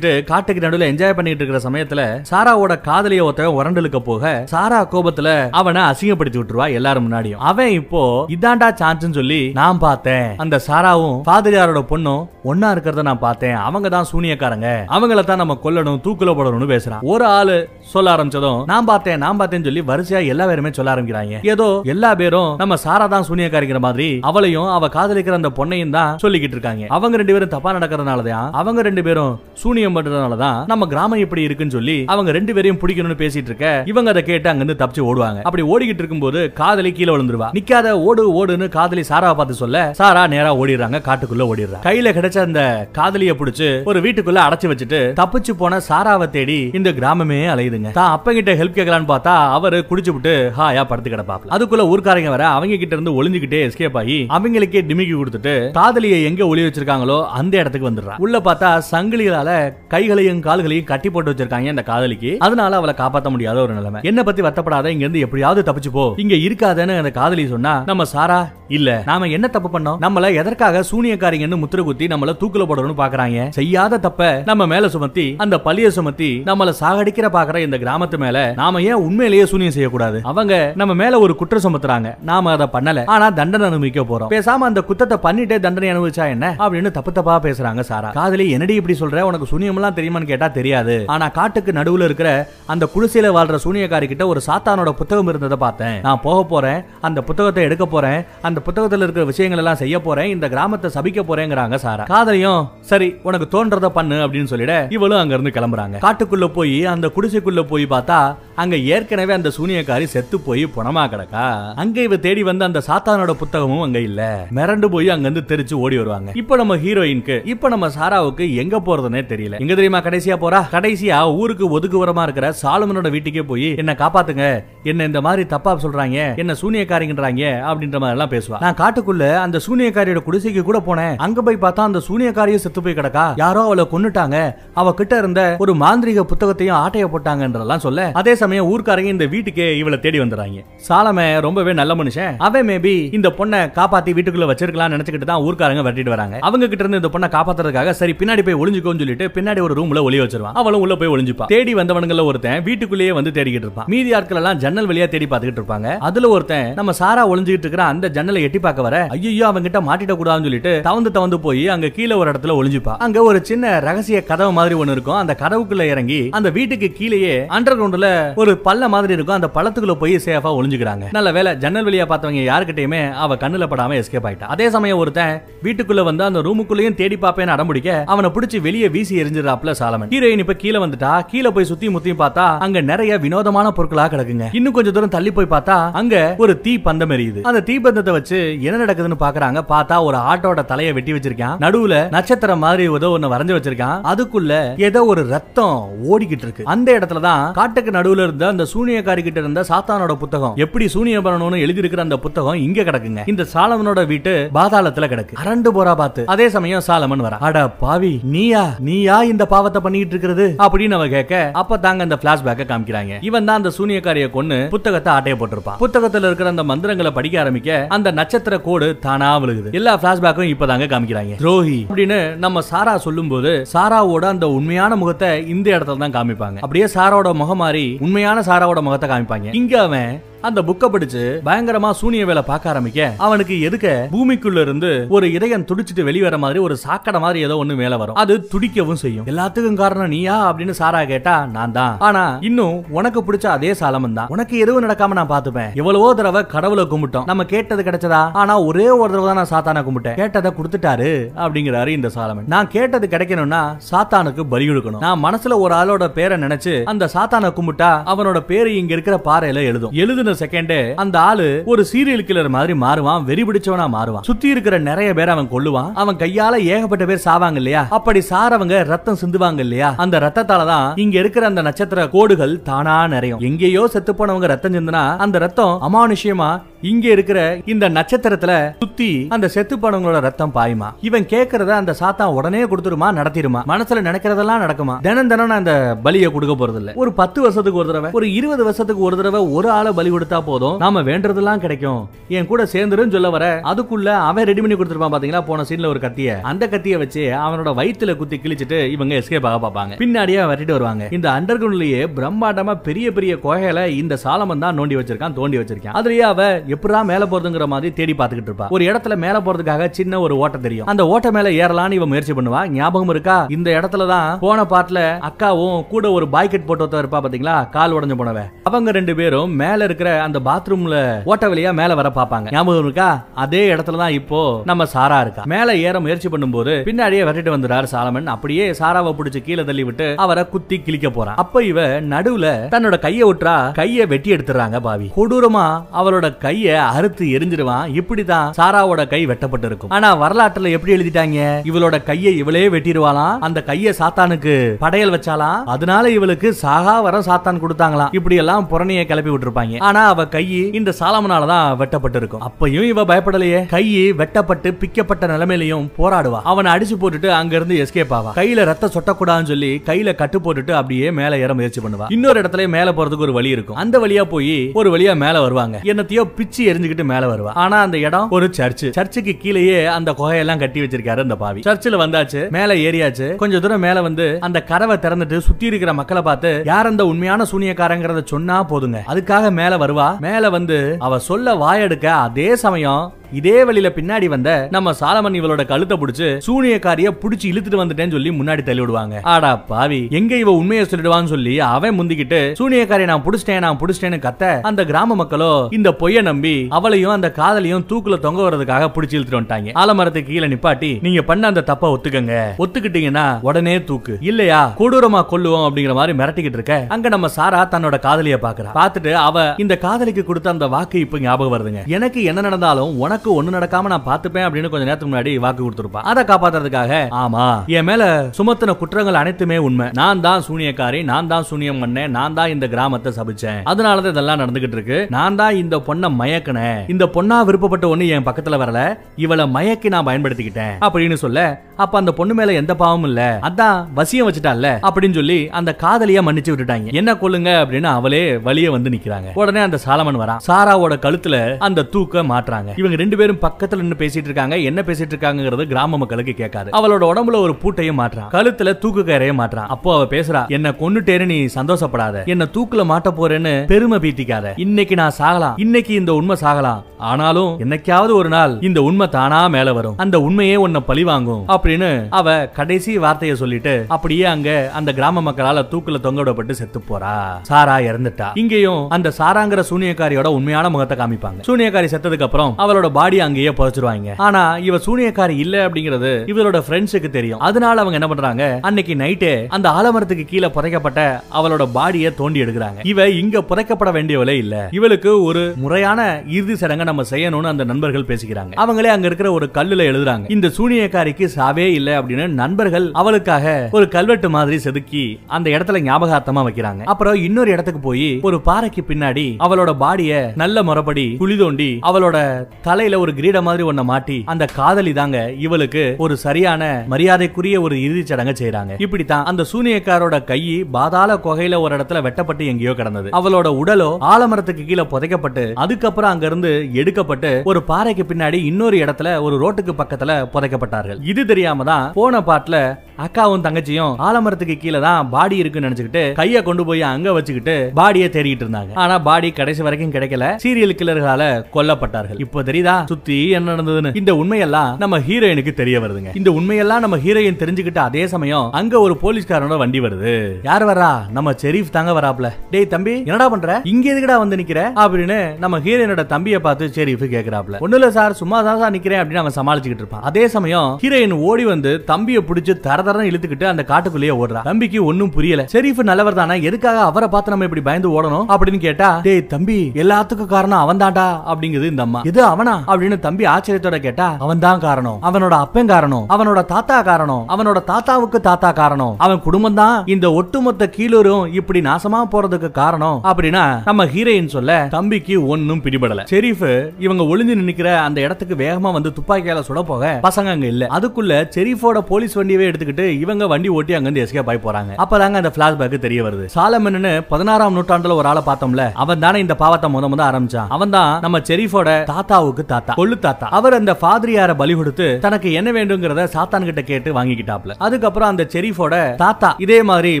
சரக்கடிச்சிட்டு காட்டுக்கு நடுவில் என்ஜாய் பண்ணிட்டு இருக்கிற சமயத்துல சாராவோட காதலிய ஒருத்தன் உரண்டலுக்க போக சாரா கோபத்துல அவனை அசிங்கப்படுத்தி விட்டுருவா எல்லாரும் முன்னாடியும். அவன் இப்போ இதாண்டா சான்ஸ்னு சொல்லி நான் பார்த்தேன். அந்த சாராவும் பாதிரியாரோட பொண்ணும் ஒன்னா இருக்கிறத நான் பார்த்தேன். அவங்க தான் சூனியக்காரங்க. அவங்கள தான் நம்ம கொல்லணும் தூக்குல போடணும்னு பேசுறான். ஒரு ஆளு சொல்ல ஆரம்பிச்சதும் நான் பார்த்தேன் நான் பார்த்தேன்னு சொல்லி வரிசையா எல்லா பேருமே சொல்ல ஆரம்பிக்கிறாங்க. ஏதோ எல்லா பேரும் நம்ம சாரா தான் சூனியக்காரிக்கிற மாதிரி அவளையும் அவ காதலிக்கிற அந்த பொண்ணையும் தான் சொல்லிக்கிட்டு இருக்காங்க. அவங்க ரெண்டு பேரும் தப்பா நடக்கிறதுனாலதான் அவங்க ரெண்டு பேரும் சூனியம் பண்றதுனாலதான் நம்ம கிராமம் இப்படி இருக்குன்னு சொல்லி அவங்க ரெண்டு பேரையும் பிடிக்கணும்னு பேசிட்டு இருக்க இவங்க அதை கேட்டு அங்கிருந்து தப்பிச்சு ஓடுவாங்க. அப்படி ஓடிக்கிட்டு இருக்கும்போது காதலி கீழே விழுந்துருவா. நிக்காத ஓடு ஓடுன்னு காதலி சாராவை பார்த்து சொல்ல சாரா நேரா ஓடிடுறாங்க காட்டுக்குள்ள ஓடிடுறா. கையில கிடைச்ச அந்த காதலிய புடிச்சு ஒரு வீட்டுக்குள்ள அடைச்சு வச்சுட்டு தப்பிச்சு போன சாராவை தேடி இந்த கிராமமே அலையுதுங்க. தான் அப்ப கிட்ட ஹெல்ப் கேட்கலான்னு பார்த்தா அவரு குடிச்சு விட்டு ஹாயா படுத்து கிடப்பாப்ல. அதுக்குள்ள ஊர்க்காரங்க வர அவங்க கிட்ட இருந்து ஒளிஞ்சுக்கிட்டே எஸ்கேப் ஆகி அவங்களுக்கே டிமிக்கி கொடுத்துட்டு காதலியை எங்க ஒளி வச்சிருக்காங்களோ அந்த இடத்துக்கு வந்துடுறா. உள்ள பார்த்தா சங்கிலிகளால கைகளையும் கால்களையும் கட்டி போட்டு வச்சிருக்காங்க இந்த காதலிக்கு. அதனால அவளை காப்பாத்த முடியாத ஒரு நிலைமை. என்ன பத்தி வருத்தப்படாத இங்க இருந்து எப்படியாவது தப்பிச்சு போ. இங்க இருக்காதன்னு அந்த காதலி சொன்னா நம்ம சாரா இல்ல நாம என்ன தப்பு பண்ணோம்? நம்மள எதற்காக சூனியக்காரிங்கன்னு முத்திர குத்தி நம்மள தூக்குல போடணும்னு பாக்குறாங்க? செய்யாத தப்ப நம்ம மேல சுமத்தி அந்த பழிய சுமத்தி நம்மள சாகடிக்கிற பாக்குற இந்த கிராமத்து மேல நாம ஏன் உண்மையிலேயே சூனியம் செய்யக்கூடாது? அவங்க நம்ம மேல ஒரு குற்றம் சுமத்துறாங்க. நாம அதை பண்ணல. ஆனா தண்டனை அனுபவிக்க போறோம். பேசாம அந்த குத்தத்தை பண்ணிட்டே தண்டனை அனுபவிச்சா என்ன? அப்படின்னு தப்பு தப்பா பேசுறாங்க சாரா. காதலி என்னடி இப்படி சொல்ற? உனக்கு சூனியம் விஷயம்லாம் தெரியுமான்னு கேட்டா தெரியாது. ஆனா காட்டுக்கு நடுவுல இருக்கிற அந்த குடிசையில வாழ்ற சூனியக்காரி கிட்ட ஒரு சாத்தானோட புத்தகம் இருந்ததை பார்த்தேன். நான் போக போறேன் அந்த புத்தகத்தை எடுக்க போறேன் அந்த புத்தகத்துல இருக்கிற விஷயங்கள் எல்லாம் செய்ய போறேன் இந்த கிராமத்தை சபிக்க போறேங்கிறாங்க சாரா. காதலியும் சரி உனக்கு தோன்றத பண்ணு அப்படின்னு சொல்லிட இவளும் அங்க இருந்து கிளம்புறாங்க. காட்டுக்குள்ள போய் அந்த குடிசைக்குள்ள போய் பார்த்தா அங்க ஏற்கனவே அந்த சூனியக்காரி செத்து போய் புணமா கிடக்கா. அங்க இவ தேடி வந்த அந்த சாத்தானோட புத்தகமும் அங்க இல்ல. மிரண்டு போய் அங்க இருந்து தெரிச்சு ஓடி வருவாங்க. இப்ப நம்ம ஹீரோயின்க்கு இப்ப நம்ம சாராவுக்கு எங்க போறதுன்னே தெரியல. எங்க தெரியுமா கடைசியா போறா? கடைசியா ஊருக்கு ஒதுக்குவரமா இருக்கிற சாலமனோட வீட்டுக்கே போய் என்ன காப்பாத்துங்க. என்ன இந்த மாதிரி தப்பா சொல்றாங்க. என்ன சூனியக்காரிங்கன்றாங்க. அப்படின்ற மாதிரி எல்லாம் பேசுவா. நான் காட்டுக்குள்ள அந்த சூனியக்காரியோட குடிசைக்கு கூட போனேன். அங்க போய் பார்த்தா அந்த சூனியக்காரியும் செத்து போய் கிடக்கா. யாரோ அவளை கொன்னுட்டாங்க. அவ கிட்ட இருந்த ஒரு மாந்திரிக புத்தகத்தையும் ஆட்டைய போட்டாங்கன்றதெல்லாம் சொல்ல அதே சமயம் ஊர்க்காரங்க இந்த வீட்டுக்கே இவளை தேடி வந்துறாங்க சாலமே ரொம்பவே நல்ல மனுஷன். அவன் மேபி இந்த பொண்ணை காப்பாத்தி வீட்டுக்குள்ள வச்சிருக்கலாம் நினைச்சுக்கிட்டு தான் ஊர்க்காரங்க விரட்டிட்டு வராங்க. அவங்க கிட்ட இருந்து இந்த பொண்ணை காப்பாத்துறதுக்காக சரி பின்னாடி போய் ஒளிஞ்சுக்கோன்னு சொல்லிட்டு பின்னாடி பின்னாடி ஒரு ரூம்ல ஒளி வச்சிருவான். அவளும் உள்ள போய் ஒளிஞ்சுப்பா. தேடி வந்தவனுங்கள ஒருத்தன் வீட்டுக்குள்ளேயே வந்து தேடிக்கிட்டு இருப்பான். மீதி ஆட்கள் எல்லாம் ஜன்னல் வழியா தேடி பார்த்துக்கிட்டு இருப்பாங்க. அதுல ஒருத்தன் நம்ம சாரா ஒளிஞ்சுக்கிட்டு இருக்கிற அந்த ஜன்னலை எட்டி பார்க்க வர ஐயோ அவங்க கிட்ட மாட்டிட கூடாதுன்னு சொல்லிட்டு தவந்து தவந்து போய் அங்க கீழே ஒரு இடத்துல ஒளிஞ்சுப்பா. அங்க ஒரு சின்ன ரகசிய கதவு மாதிரி ஒண்ணு இருக்கும். அந்த கதவுக்குள்ள இறங்கி அந்த வீட்டுக்கு கீழேயே அண்டர் கிரவுண்ட்ல ஒரு பள்ள மாதிரி இருக்கும். அந்த பள்ளத்துக்குள்ள போய் சேஃபா ஒளிஞ்சுக்கிறாங்க. நல்ல வேலை ஜன்னல் வழியா பார்த்தவங்க யாருக்கிட்டயுமே அவ கண்ணுல படாம எஸ்கேப் ஆயிட்டா. அதே சமயம் ஒருத்தன் வீட்டுக்குள்ள வந்து அந்த ரூமுக்குள்ளேயும் தேடி பாப்பேன்னு அடம்பிடிக்க அவனை பிடிச்சி வெளியே வீசி எரிஞ்சிடறாப்ல சாலமன். ஹீரோயின் இப்ப கீழே வந்துட்டா கீழே போய் சுத்தி முத்தியும் பார்த்தா அங்க நிறைய வினோதமான பொருட்களா கிடக்குங்க. இன்னும் கொஞ்சம் தூரம் தள்ளி போய் பார்த்தா அங்க ஒரு தீ பந்தம் எரியுது. அந்த தீ பந்தத்தை வச்சு என்ன நடக்குதுன்னு பாக்குறாங்க பார்த்தா ஒரு ஆட்டோட தலையை வெட்டி வச்சிருக்கான். நடுவுல நட்சத்திரம் மாதிரி ஏதோ ஒண்ணு வரைஞ்சு வச்சிருக்கான். அதுக்குள்ள ஏதோ ஒரு ரத்தம் ஓடிக்கிட்டு இருக்கு. அந்த இடத்துல தான் காட்டுக்கு நடுவுல இருந்த அந்த சூனியக்காரி கிட்ட இருந்த சாத்தானோட புத்தகம் எப்படி சூனியம் பண்ணணும்னு எழுதி இருக்கிற அந்த புத்தகம் இங்க கிடக்குங்க. இந்த சாலமனோட வீட்டு பாதாளத்துல கிடக்கு. அரண்டு போரா பார்த்து. அதே சமயம் சாலமன் வரா. அட பாவி நீயா? நீயா இந்த பாவத்தை பண்ணிட்டு இருக்கிறது அப்படின்னு அவ கேட்க அப்ப தாங்க அந்த பிளாஷ்பேக்க காமிக்கிறாங்க. இவன் தான் அந்த சூனியக்காரிய கொண்டு புத்தகத்தை ஆட்டைய போட்டிருப்பான். புத்தகத்துல இருக்கிற அந்த மந்திரங்களை படிக்க ஆரம்பிக்க அந்த நட்சத்திர கோடு தானா விழுகுது. எல்லா பிளாஷ்பேக்கும் இப்பதாங்க காமிக்கிறாங்க. துரோகி அப்படின்னு நம்ம சாரா சொல்லும்போது சாராவோட அந்த உண்மையான முகத்தை இந்த இடத்துல தான் காமிப்பாங்க. அப்படியே சாராவோட முகம் மாறி உண்மையான சாராவோட முகத்தை காமிப்பாங்க. இங்க அவன் அந்த புக்கை படிச்சு பயங்கரமா சூனிய வேலை பார்க்க ஆரம்பிக்க. அவனுக்கு எதுக்க? பூமிக்குள்ள இருந்து ஒரு இதயம் துடிச்சிட்டு வெளிவர மாதிரி ஒரு சாக்கடை மாதிரி ஏதோ ஒண்ணு மேல வரும். அது துடிக்கவும் செய்யும். எல்லாத்துக்கும் காரணம் நீயா அப்படின்னு சாரா கேட்டா நான் தான். ஆனா இன்னும் உனக்கு பிடிச்ச அதே சாலமன் தான். உனக்கு எதுவும் நடக்காம நான் பாத்துப்பேன் எவ்வளவோ தடவை கடவுளை கும்பிட்டோம். நம்ம கேட்டது கிடைச்சதா? ஆனா ஒரே ஒரு தடவை தான் நான் சாத்தான கும்பிட்டேன். கேட்டதை கொடுத்துட்டாரு அப்படிங்கிறாரு இந்த சாலமன். நான் கேட்டது கிடைக்கணும்னா சாத்தானுக்கு பலி கொடுக்கணும். நான் மனசுல ஒரு ஆளோட பேரை நினைச்சு அந்த சாத்தானை கும்பிட்டா அவனோட பேரு இங்க இருக்கிற பாறையில எழுதும். எழுதுன செகண்ட் அந்த ஆளு ஒரு சீரியல் கில்லர் மாதிரி மாறுவான் வெறி பிடிச்சவனா மாறுவான். சுத்தி இருக்கிற நிறைய பேர் அவன் கொல்லுவான். அவன் கையால ஏகப்பட்ட பேர் சாவாங்க இல்லையா? அப்படி சாரவங்க ரத்தம் சிந்துவாங்க இல்லையா? அந்த ரத்தத்தால தான் இங்க இருக்கிற அந்த நட்சத்திர கோடுகள் தானா நிறையும். எங்கேயோ செத்து போனவங்க ரத்தம் சிந்துனா அந்த ரத்தம் அமானுஷ்யமா இங்க இருக்கிற இந்த நட்சத்திரத்துல சுத்தி அந்த செத்து போனவங்களோட ரத்தம் பாயுமா? இவன் கேக்குறத அந்த சாத்தான் உடனே கொடுத்துருமா நடத்திடுமா மனசுல நினைக்கிறதெல்லாம் நடக்குமா? தினம் தினம் அந்த பலியை கொடுக்க போறது இல்ல ஒரு பத்து வருஷத்துக்கு ஒரு தடவை ஒரு இருபது வருஷத்துக்கு ஒரு தடவை ஒரு ஆளை பலி கொடுத்தா கொடுத்தா போதும். நாம வேண்டதெல்லாம் கிடைக்கும். என் கூட சேர்ந்துருன்னு சொல்ல வர அதுக்குள்ள அவன் ரெடி பண்ணி கொடுத்துருப்பான் பாத்தீங்களா? போன சீன்ல ஒரு கத்திய. அந்த கத்திய வச்சு அவனோட வயித்துல குத்தி கிழிச்சிட்டு இவங்க எஸ்கேப் ஆக பாப்பாங்க பின்னாடியே வரட்டிட்டு வருவாங்க. இந்த அண்டர் கிரவுண்ட்லயே பிரம்மாண்டமா பெரிய பெரிய கோகையில இந்த சாலமன் தான் நோண்டி வச்சிருக்கான் தோண்டி வச்சிருக்கான். அதுலயே அவ எப்படா மேல போறதுங்கிற மாதிரி தேடி பாத்துக்கிட்டு இருப்பா. ஒரு இடத்துல மேல போறதுக்காக சின்ன ஒரு ஓட்ட தெரியும். அந்த ஓட்ட மேல ஏறலான்னு இவன் முயற்சி பண்ணுவா. ஞாபகம் இருக்கா? இந்த இடத்துல தான் போன பாட்டுல அக்காவும் கூட ஒரு பாய்கெட் போட்டு ஒருத்தன் இருப்பா பாத்தீங்களா? கால் உடஞ்சு போனவ அவங்க ரெண்டு பேரும் மேல இருக்கிற அந்த பாத்ரூம்ல ஓட்ட வழியா மேல வர பாப்பாங்க ஞாபகம் இருக்கா? அதே இடத்துல தான் இப்போ நம்ம சாரா இருக்கா. மேல ஏற முயற்சி பண்ணும்போது பின்னாடியே விரட்டிட்டு வந்துறாரு சாலமன். அப்படியே சாராவை பிடிச்சு கீழே தள்ளி விட்டு அவரை குத்தி கிழிக்க போறான். அப்ப இவ நடுவுல தன்னோட கைய விட்டுறா கைய வெட்டி எடுத்துறாங்க பாவி. கொடூரமா அவரோட கைய அறுத்து எரிஞ்சிருவான் இப்படிதான் சாராவோட கை வெட்டப்பட்டு இருக்கும் ஆனா வரலாற்றுல எப்படி எழுதிட்டாங்க? இவளோட கையை இவளே வெட்டிடுவாளாம். அந்த கைய சாத்தானுக்கு படையல் வச்சாலாம் அதனால இவளுக்கு சாகா வர சாத்தான் கொடுத்தாங்களாம். இப்படி எல்லாம் புறணிய கிளப்பி விட்டுருப்பாங்க. ஆனா அவ கை இந்த சாலமனால தான் வெட்டப்பட்டு இருக்கும் அப்பயும் இவ பயப்படலையே. கை வெட்டப்பட்டு பிக்கப்பட்ட நிலைமையிலையும் போராடுவா. அவனை அடிச்சு போட்டுட்டு அங்க இருந்து எஸ்கேப் ஆவா. கையில ரத்தம் சொட்டக்கூடாதுன்னு சொல்லி கையில கட்டு போட்டுட்டு அப்படியே மேல ஏற முயற்சி பண்ணுவா. இன்னொரு இடத்துல மேல போறதுக்கு ஒரு வழி இருக்கும். அந்த வழியா போய் ஒரு வழியா மேல வருவாங்க. என்னத்தையோ பிச்சு எரிஞ்சுக்கிட்டு மேல வருவா. ஆனா அந்த இடம் ஒரு சர்ச் சர்ச்சுக்கு கீழேயே அந்த குகையெல்லாம் கட்டி வச்சிருக்காரு அந்த பாவி. சர்ச்சில் வந்தாச்சு மேல ஏறியாச்சு. கொஞ்ச தூரம் மேல வந்து அந்த கதவை திறந்துட்டு சுத்தி இருக்கிற மக்களை பார்த்து யார் அந்த உண்மையான சூனியக்காரங்கிறத சொன்னா போதுங்க. அதுக்காக மேல வருவா? மேல வந்து அவ சொல்ல வாயெடுக்க அதே சமயம் இதே வழியில பின்னாடி வந்த நம்ம சாலமன் இவளோட கழுத்தை புடிச்சு சூனியக்காரிய புடிச்சு இழுத்துட்டு வந்துட்டேன்னு சொல்லி முன்னாடி தள்ளி விடுவாங்க. ஆடா பாவி எங்க இவ உண்மையை சொல்லிடுவான்னு சொல்லி அவன் முந்திக்கிட்டு சூனியக்காரிய நான் புடிச்சிட்டேன் நான் புடிச்சிட்டேன்னு கத்த அந்த கிராம மக்களோ இந்த பொய்ய நம்பி அவளையும் அந்த காதலையும் தூக்குல தொங்க வர்றதுக்காக புடிச்சு இழுத்துட்டு வந்துட்டாங்க. ஆலமரத்துக்கு கீழே நிப்பாட்டி நீங்க பண்ண அந்த தப்ப ஒத்துக்கங்க. ஒத்துக்கிட்டீங்கன்னா உடனே தூக்கு. இல்லையா? கொடூரமா கொல்லுவோம் அப்படிங்கிற மாதிரி மிரட்டிக்கிட்டு இருக்க அங்க நம்ம சாரா தன்னோட காதலிய பாக்குறா. பாத்துட்டு அவ இந்த காதலிக்கு கொடுத்த அந்த வாக்கு இப்ப ஞாபகம் வருதுங்க. எனக்கு என்ன நடந்தாலும் உனக்கு ஒண்ணு நடக்காம நான் பாத்துப்பேன் அப்படின்னு கொஞ்ச நேரத்துக்கு முன்னாடி வாக்கு கொடுத்திருப்பா. அதை காப்பாத்துறதுக்காக ஆமா என் மேல சுமத்தின குற்றங்கள் அனைத்துமே உண்மை. நான் தான் சூனியக்காரி நான் தான் சூனியம் பண்ணேன் நான் தான் இந்த கிராமத்தை சபிச்சேன். அதனாலதான் இதெல்லாம் நடந்துகிட்டு இருக்கு. நான் தான் இந்த பொண்ணை மயக்கினேன். இந்த பொண்ணா விருப்பப்பட்ட ஒண்ணு என் பக்கத்துல வரல. இவளை மயக்கி நான் பயன்படுத்திக்கிட்டேன். அப்படின்னு சொல்ல அப்ப அந்த பொண்ணு மேல எந்த பாவமும் இல்ல. அதான் வசியம் வச்சுட்டால அப்படின்னு சொல்லி அந்த காதலிய மன்னிச்சு விட்டுட்டாங்க. என்ன கொள்ளுங்க அப்படின்னு அவளே வழிய வந்து நிக்கிறாங்க. உடனே அந்த சாலமன் வரான். சாராவோட கழுத்துல அந்த தூக்க மாட்டுறாங்க. இவங்க ரெண்டு ரெண்டு பேரும் பக்கத்துல நின்று பேசிட்டு இருக்காங்க. என்ன பேசிட்டு இருக்காங்கிறது கிராம மக்களுக்கு கேட்காது. அவளோட உடம்புல ஒரு பூட்டையும் மாற்றான் கழுத்துல தூக்கு கயிறையும் மாற்றான் அப்போ அவ பேசுறா என்ன கொண்டுட்டேன்னு நீ சந்தோஷப்படாத. என்ன தூக்குல மாட்ட போறேன்னு பெருமை பீத்திக்காத. இன்னைக்கு நான் சாகலாம். இன்னைக்கு இந்த உண்மை சாகலாம். ஆனாலும் என்னைக்காவது ஒரு நாள் இந்த உண்மை தானா மேல வரும். அந்த உண்மையே உன்னை பழி வாங்கும். அப்படின்னு அவ கடைசி வார்த்தையை சொல்லிட்டு அப்படியே அங்க அந்த கிராம மக்களால தூக்குல தொங்க விடப்பட்டு செத்து போறா. சாரா இறந்துட்டா. இங்கேயும் அந்த சாராங்கிற சூனியக்காரியோட உண்மையான முகத்தை காமிப்பாங்க. சூனியக்காரி செத்ததுக்கு அப்புறம் அவளோட பாடி அங்கேயே புதைச்சிருவாங்க. ஆனா இவ சூனியக்காரி இல்ல அப்படிங்கிறது இவளோட ஃப்ரெண்ட்ஸுக்கு தெரியும். அதனால அவங்க என்ன பண்றாங்க? அன்னைக்கு நைட்டே அந்த ஆலமரத்துக்கு கீழே புதைக்கப்பட்ட அவளோட பாடியை தோண்டி எடுக்கிறாங்க. இவ இங்க புதைக்கப்பட வேண்டியவளே இல்ல. இவளுக்கு ஒரு முறையான இறுதி சடங்கை நம்ம செய்யணும்னு அந்த நண்பர்கள் பேசிக்கிறாங்க. அவங்களே அங்க இருக்கிற ஒரு கல்லுல எழுதுறாங்க. இந்த சூனியக்காரிக்கு சாவே இல்ல அப்படின்னு நண்பர்கள் அவளுக்காக ஒரு கல்வெட்டு மாதிரி செதுக்கி அந்த இடத்துல ஞாபகார்த்தமா வைக்கிறாங்க. அப்புறம் இன்னொரு இடத்துக்கு போய் ஒரு பாறைக்கு பின்னாடி அவளோட பாடிய நல்ல முறைப்படி குழி தோண்டி அவளோட தலை தலையில ஒரு கிரீட மாதிரி ஒன்ன மாட்டி அந்த காதலி தாங்க இவளுக்கு ஒரு சரியான மரியாதைக்குரிய ஒரு இறுதி சடங்கு செய்யறாங்க இப்படித்தான் அந்த சூனியக்காரோட கை பாதாள குகையில ஒரு இடத்துல வெட்டப்பட்டு எங்கேயோ கிடந்தது. அவளோட உடலோ ஆலமரத்துக்கு கீழே புதைக்கப்பட்டு அதுக்கப்புறம் அங்க இருந்து எடுக்கப்பட்டு ஒரு பாறைக்கு பின்னாடி இன்னொரு இடத்துல ஒரு ரோட்டுக்கு பக்கத்துல புதைக்கப்பட்டார்கள். இது தெரியாம தான் போன பாட்டுல அக்காவும் தங்கச்சியும் ஆலமரத்துக்கு கீழே தான் பாடி இருக்குன்னு நினைச்சுக்கிட்டு கைய கொண்டு போய் அங்க வச்சுக்கிட்டு பாடியை தேடிட்டு இருந்தாங்க. ஆனா பாடி கடைசி வரைக்கும் கிடைக்கல. சீரியல் கில்லர்களால கொல்லப்பட்டார்கள். இப்போ தெரியுதா? சுத்தி என்ன நடந்ததுன்னு? இந்த உண்மையெல்லாம் நம்ம ஹீரோயினுக்கு தெரிய வருதுங்க. இந்த உண்மையெல்லாம் நம்ம ஹீரோயின் தெரிஞ்சுக்கிட்ட அதே சமயம் அங்க ஒரு போலீஸ்காரனோட வண்டி வருது. யார் வரா? நம்ம செரீஃப் தாங்க வராப்ல. டேய் தம்பி என்னடா பண்ற? இங்க எதுக்குடா வந்து நிக்கிற? அப்படின்னு நம்ம ஹீரோயினோட தம்பியை பார்த்து செரீஃப் கேக்குறாப்ல. ஒண்ணு இல்ல சார் சும்மா தான் சார் நிக்கிறேன் அப்படின்னு அவன் சமாளிச்சுக்கிட்டு இருப்பான். அதே சமயம் ஹீரோயின் ஓடி வந்து தம்பியை பிடிச்சு தர தரன்னு இழுத்துக்கிட்டு அந்த காட்டுக்குள்ளேயே ஓடுறா. தம்பிக்கு ஒன்னும் புரியல. ஷெரீஃப் நல்லவர் தானே எதுக்காக அவரை பார்த்து நம்ம இப்படி பயந்து ஓடணும் அப்படின்னு கேட்டா டேய் தம்பி எல்லாத்துக்கும் காரணம் அவன் தான்டா அப்படிங்குது இந்த அம்மா. இது அவனா? அப்படின்னு தம்பி ஆச்சரியத்தோட கேட்டா அவன் தான் காரணம். அவனோட அப்பன் காரணம். அவனோட தாத்தா காரணம். அவனோட தாத்தாவுக்கு தாத்தா காரணம். அவன் குடும்பம் தான் இந்த ஒட்டுமொத்த கீழூரும் இப்படி நாசமா போறதுக்கு காரணம். அப்படின்னா நம்ம ஹீரோயின் சொல்ல தம்பிக்கு ஒன்னும் பிடிபடல. ஷெரீஃப் இவங்க ஒளிஞ்சு நினைக்கிற அந்த இடத்துக்கு வேகமா வந்து துப்பாக்கியால சுட போக பசங்க அங்க இல்ல. அதுக்குள்ள ஷெரீஃபோட போலீஸ் வண்டியவே எடுத்துக்கிட்டு இவங்க வண்டி ஓட்டி அங்க இருந்து எஸ்கேப் ஆகி போறாங்க. அப்பதாங்க அந்த பிளாஷ்பேக் தெரிய வருது. சாலமன்னு பதினாறாம் நூற்றாண்டுல ஒரு ஆளை பார்த்தோம்ல. அவன் தானே இந்த பாவத்தை முத முத ஆரம்பிச்சான். அவன் தான் நம்ம ஷெரீஃபோட தாத்தாவுக்கு தாத்தா கொள்ளு தாத்தா. அவர் அந்த ஃபாதிரியார பலி கொடுத்து தனக்கு என்ன வேண்டுங்கிறத சாத்தான் கிட்ட கேட்டு வாங்கிக்கிட்டாப்ல. அதுக்கப்புறம் அந்த செரிஃபோட தாத்தா இதே மாதிரி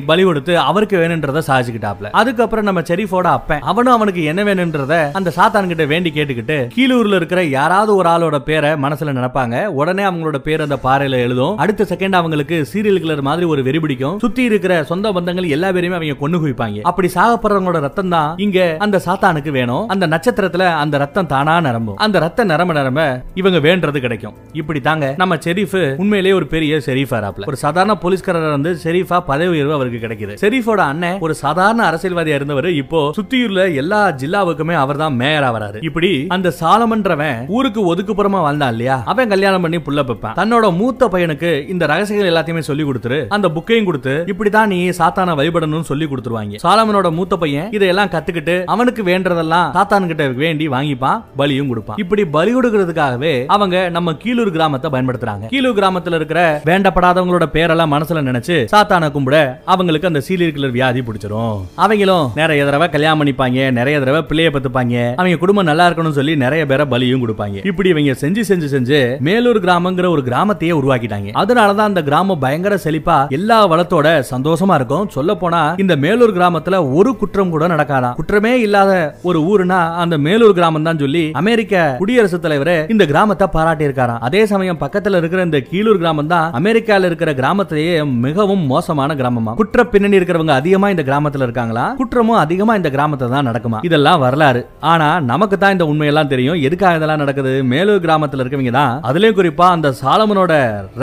பலி கொடுத்து அவருக்கு வேணுன்றத சாதிச்சுக்கிட்டாப்ல. அதுக்கப்புறம் நம்ம ஷெரீஃபோட அப்பன் அவனும் அவனுக்கு என்ன வேணுன்றத அந்த சாத்தான் கிட்ட வேண்டி கேட்டுக்கிட்டு கீழூர்ல இருக்கிற யாராவது ஒரு ஆளோட பேரை மனசுல நினைப்பாங்க. உடனே அவங்களோட பேர் அந்த பாறையில எழுதும். அடுத்த செகண்ட் அவங்களுக்கு சீரியல் கிளர் மாதிரி ஒரு வெறி பிடிக்கும். சுத்தி இருக்கிற சொந்த பந்தங்கள் எல்லா பேரையுமே அவங்க கொண்டு குவிப்பாங்க. அப்படி சாகப்படுறவங்களோட ரத்தம் தான் இங்க அந்த சாத்தானுக்கு வேணும். அந்த நட்சத்திரத்துல அந்த ரத்தம் தானா நிரம்பும். அந்த ரத்த நிரம்ப நிரம்ப இவங்க வேண்டது கிடைக்கும். இப்படி தாங்க நம்ம செரீஃப் உண்மையிலேயே ஒரு பெரிய செரீஃபா ராப்ல ஒரு சாதாரண போலீஸ்காரர் வந்து செரீஃபா பதவி உயர்வு அவருக்கு கிடைக்குது. செரீஃபோட அண்ணன் ஒரு சாதாரண அரசியல்வாதியா இருந்தவர் இப்போ சுத்தியூர்ல எல்லா ஜில்லாவுக்குமே அவர் தான் மேயரா வராரு. இப்படி அந்த சாலமன்றவன் ஊருக்கு ஒதுக்குப்புறமா வாழ்ந்தான் இல்லையா? அவன் கல்யாணம் பண்ணி புள்ள பெப்பான் தன்னோட மூத்த பையனுக்கு இந்த ரகசியங்கள் எல்லாத்தையும் சொல்லி கொடுத்துரு. அந்த புக்கையும் கொடுத்து இப்படிதான் நீ சாத்தான வழிபடணும்னு சொல்லி கொடுத்துருவாங்க. சாலமனோட மூத்த பையன் இதெல்லாம் கத்துக்கிட்டு அவனுக்கு வேண்டதெல்லாம் சாத்தான் கிட்ட வேண்டி வாங்கிப்பான் பலியும் கொடுப்பான். இப்படி பலி கொடுக்கறதுக்காகவே அவங்க நம்ம கீழூர் கிராமத்தை பயன்படுத்துறாங்க. கீழூர் கிராமத்துல இருக்கிற வேண்டப்படாதவங்களோட பேரெல்லாம் மனசுல நினைச்சு சாத்தான கும்பிட அவங்களுக்கு அந்த சீலியர் கிளர் வியாதி பிடிச்சிரும். அவங்களும் நிறைய தடவை கல்யாணம் பண்ணிப்பாங்க நிறைய தடவை பிள்ளைய பத்துப்பாங்க. அவங்க குடும்பம் நல்லா இருக்கணும்னு சொல்லி நிறைய பேரை பலியும் கொடுப்பாங்க. இப்படி இவங்க செஞ்சு செஞ்சு செஞ்சு மேலூர் கிராமங்கிற ஒரு கிராமத்தையே உருவாக்கிட்டாங்க. அதனாலதான் அந்த கிராமம் பயங்கர செழிப்பா எல்லா வளத்தோட சந்தோஷமா இருக்கும். சொல்ல போனா இந்த மேலூர் கிராமத்துல ஒரு குற்றம் கூட நடக்காதான் குற்றமே இல்லாத ஒரு ஊருனா அந்த மேலூர் கிராமம் தான் சொல்லி அமெரிக்க குடியரசுத் தலைவர் இந்த கிராமத்தை பாராட்டி இருக்காராம் அதே சமயம் பக்கத்துல இருக்கிற இந்த கீழூர் கிராமம் தான் அமெரிக்கால இருக்கிற கிராமத்திலேயே மிகவும் மோசமான கிராமமா? குற்ற பின்னணி இருக்கிறவங்க அதிகமா இந்த கிராமத்துல இருக்காங்களா? குற்றமும் அதிகமா இந்த கிராமத்துல தான் நடக்குமா? இதெல்லாம் வரலாறு. ஆனா நமக்கு தான் இந்த உண்மையெல்லாம் தெரியும். எதுக்காக இதெல்லாம் நடக்குது? மேலூர் கிராமத்துல இருக்கவங்க தான். அதுலயும் குறிப்பா அந்த சாலமனோட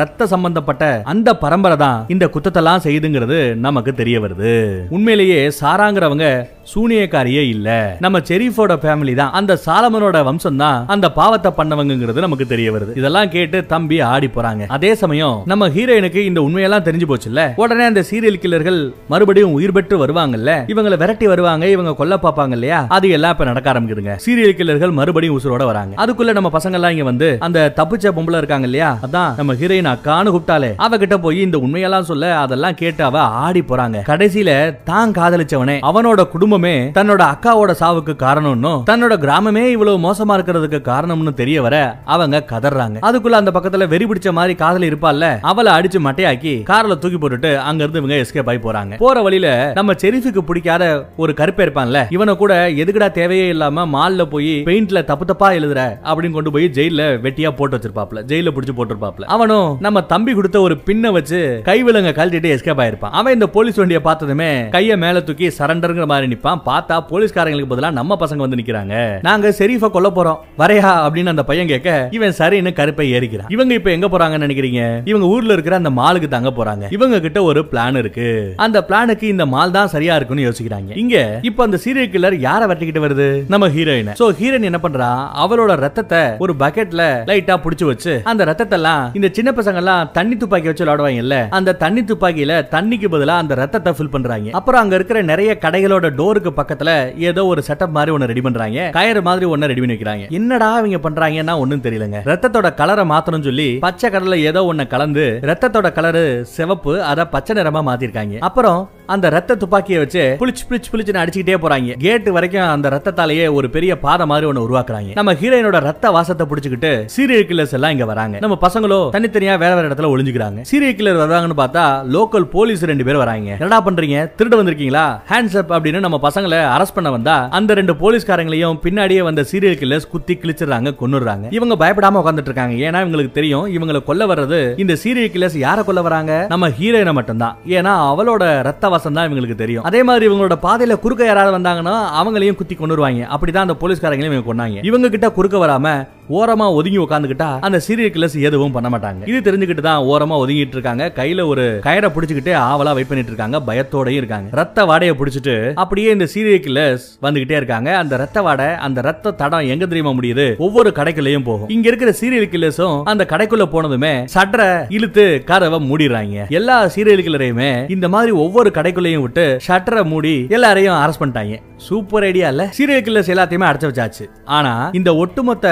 ரத்த சம்பந்தப்பட்ட அந்த பரம்பரை தான் இந்த குத்தத்தெல்லாம் செய்யுதுங்கிறது நமக்கு தெரிய வருது. உண்மையிலேயே சாராங்கிறவங்க சூனியக்காரியே இல்ல. நம்ம செரீஃபோட ஃபேமிலி தான். அந்த சாலமனோட வம்சம் தான் அந்த பாவத்தை பண்ணவங்கிறது நமக்கு தெரிய வருது. இதெல்லாம் கேட்டு தம்பி ஆடி போறாங்க. அதே சமயம் நம்ம ஹீரோயினுக்கு இந்த உண்மையெல்லாம் தெரிஞ்சு போச்சுல்ல? உடனே அந்த சீரியல் கில்லர்கள் மறுபடியும் உயிர் பெற்று வருவாங்கல்ல? இவங்களை விரட்டி வருவாங்க இவங்க கொல்ல பார்ப்பாங்க இல்லையா? அது எல்லாம் இப்ப நடக்க ஆரம்பிக்குதுங்க. சீரியல் கில்லர்கள் மறுபடியும் உசுரோட வராங்க. அதுக்குள்ள நம்ம பசங்க எல்லாம் இங்க வந்து அந்த தப்பிச்ச பொம்பளை இருக்காங்க இல்லையா? அதான் நம்ம ஹீரோயின் அக்கான்னு கூப்பிட்டாலே. அவகிட்ட போய் இந்த உண்மையெல்லாம் சொல்ல அதெல்லாம் கேட்டு அவ ஆடி போறாங்க. கடைசியில தான் காதலிச்சவனே அவனோட குடும்பமே தன்னோட அக்காவோட சாவுக்கு காரணம்னும் தன்னோட கிராமமே இவ்வளவு மோசமா இருக்கிறதுக்கு காரணம்னு தெரிய வர அவங்க கதறாங்க. அதுக்குள்ள அந்த பக்கத்துல வெறி பிடிச்ச மாதிரி காதல் இருப்பால அவளை அடிச்சு மட்டையாக்கி கார்ல தூக்கி போட்டுட்டு அங்க இருந்து இவங்க எஸ்கேப் ஆகி போறாங்க. போற வழியில நம்ம செரிஃபுக்கு பிடிக்காத ஒரு கருப்பை இருப்பான்ல இவனை கூட எதுக்குடா தேவையே இல்லாம மால்ல போய் பெயிண்ட்ல தப்பு தப்பா எழுதுற அப்படின்னு கொண்டு போய் ஜெயில வெட்டியா போட்டு வச்சிருப்பாப்ல ஜெயில பிடிச்சு போட்டிருப்பாப்ல அவனும் நம்ம தம்பி கொடுத்த ஒரு பின்ன வச்சு கைவிலங்க கழட்டிட்டு எஸ்கேப் ஆயிருப்பான். அவன் இந்த போலீஸ் வண்டியை பார்த்ததுமே கையை மேல தூக்கி சரண்டர்ங்கிற மாதிரி நிப்பான். பார்த்தா போலீஸ்காரங்களுக்கு பதிலாக நம்ம பசங்க வந்து நிக்கிறாங்க. நாங்க செரீஃப கொல்ல போறோம். வரையா அப்படின்னு அந்த பையன் கேட்க இவன் சரின்னு கருப்பை ஏறிக்கிறான். இவங்க இப்ப எங்க போறாங்கன்னு நினைக்கிறீங்க? இவங்க ஊர்ல இருக்கிற அந்த மாலுக்கு தங்க போறாங்க. இவங்க கிட்ட ஒரு பிளான் இருக்கு. அந்த பிளானுக்கு இந்த மால் தான் சரியா இருக்கும்னு யோசிக்கிறாங்க. இங்க இப்ப அந்த சீரியல் கில்லர் யார வெட்டிக்கிட்டு வருது? நம்ம ஹீரோயின் சோ ஹீரோயின் என்ன பண்றா? அவளோட ரத்தத்தை ஒரு பக்கெட்ல லைட்டா புடிச்சு வச்சு அந்த ரத்தத்தை எல்லாம் இந்த சின்ன பசங்க எல்லாம் தண்ணி துப்பாக்கி வச்சு விளையாடுவாங்கல்ல? அந்த தண்ணி துப்பாக்கியில தண்ணிக்கு பதிலா அந்த ரத்தத்தை ஃபில் பண்றாங்க. அப்புறம் அங்க இருக்கிற நிறைய கடைகளோட டோருக்கு பக்கத்துல ஏதோ ஒரு செட்டப் மாதிரி ஒன்னு ரெடி பண்றாங்க. கயிறு மாதிரி ஒன்னு ரெடி பண்ணி வைக்கிறாங்க. என்னடா இவங்க பண்றாங்கன்னா ஒண்ணும் தெரியலங்க. ரத்தத்தோட கலரை மாத்தணும் சொல்லி பச்சை கடல்ல ஏதோ ஒண்ணு கலந்து ரத்தத்தோட கலரு சிவப்பு அத பச்சை நிறமா மாத்திருக்காங்க. அப்புறம் அந்த ரத்த துப்பாக்கியை வச்சு புளிச்சு புளிச்சு புளிச்சுன்னு அடிச்சுக்கிட்டே போறாங்க. கேட் வரைக்கும் அந்த ரத்தத்தாலேயே ஒரு பெரிய பாதை மாதிரி ஒண்ணு உருவாக்குறாங்க. நம்ம ஹீரோயினோட ரத்த வாசத்தை புடிச்சுக்கிட்டு சீரியல் கில்லர்ஸ் எல்லாம் இங்க வராங்க. நம்ம பசங்களோ தனித்தனியா வேற வேற இடத்துல ஒளிஞ்சுக்கிறாங்க. சீரியல் கில்லர் வராங்கன்னு பார்த்தா லோக்கல் போலீஸ் ரெண்டு பேர் வராங்க. என்னடா பண்றீங்க? திருட வந்திருக்கீங்களா? ஹேண்ட்ஸ் அப் அப்படின்னு நம்ம பசங்களை அரெஸ்ட் பண்ண வந்தா அந்த ரெண்டு போலீஸ்காரங்களையும் பின்னாடியே வந்த சீரியல் கில்லர்ஸ் குத்தி கிழிச்சிடுறாங்க கொன்னுடுறாங்க. இவங்க பயப்படாம உட்கார்ந்துட்டு இருக்காங்க. ஏன்னா இவங்களுக்கு தெரியும் இவங்களை கொல்ல வர்றது இந்த சீரியல் கில்லர்ஸ் யார கொல்ல வராங்க? நம்ம ஹீரோயினை மட்டும்தான். ஏன்னா அவளோட ரத்த வாசம் தான் இவங்களுக்கு தெரியும். அதே மாதிரி இவங்களோட பாதையில குறுக்க யாராவது வந்தாங்கன்னா அவங்களையும் குத்தி கொண்டுருவாங்க அப்படிதான் அந்த போலீஸ்காரங்களையும் இவங்க கொண்டாங்க இவங்க கிட்ட குறுக்க வராம ஓரமா ஒதுங்கி உட்காந்துக்கிட்டா அந்த சீரியல் கில்லர்ஸ் எதுவும் பண்ண மாட்டாங்க. இது தெரிஞ்சுக்கிட்டு தான் ஓரமா ஒதுங்கிட்டு இருக்காங்க. கையில ஒரு கயரை பிடிச்சிக்கிட்டு ஆவலா வெயிட் பண்ணிட்டு இருக்காங்க. பயத்தோடயும் இருக்காங்க. ரத்த வாடையை பிடிச்சிட்டு அப்படியே இந்த சீரியல் கில்லர்ஸ் வந்துகிட்டே இருக்காங்க. அந்த ரத்த வாடை அந்த ரத்த தடம் எங்க தெரியுமா முடியுது? ஒவ்வொரு கடைக்குள்ளயும் போகும். இங்க இருக்கிற சீரியல் கில்லர்ஸும் அந்த கடைக்குள்ள போனதுமே சட்டரை இழுத்து கதவை மூடிடுறாங்க. எல்லா சீரியல் கில்லரையுமே இந்த மாதிரி ஒவ்வொரு கடைக்குள்ளயும் விட்டு ஷட்டரை மூடி எல்லாரையும் அரெஸ்ட் பண்ணிட்டாங்க. சூப்பர் ஐடியா இல்ல சீரியல் கில்லர்ஸ் எல்லாத்தையுமே அடைச்சு வச்சாச்சு. ஆனா இந்த ஒட்டுமொத்த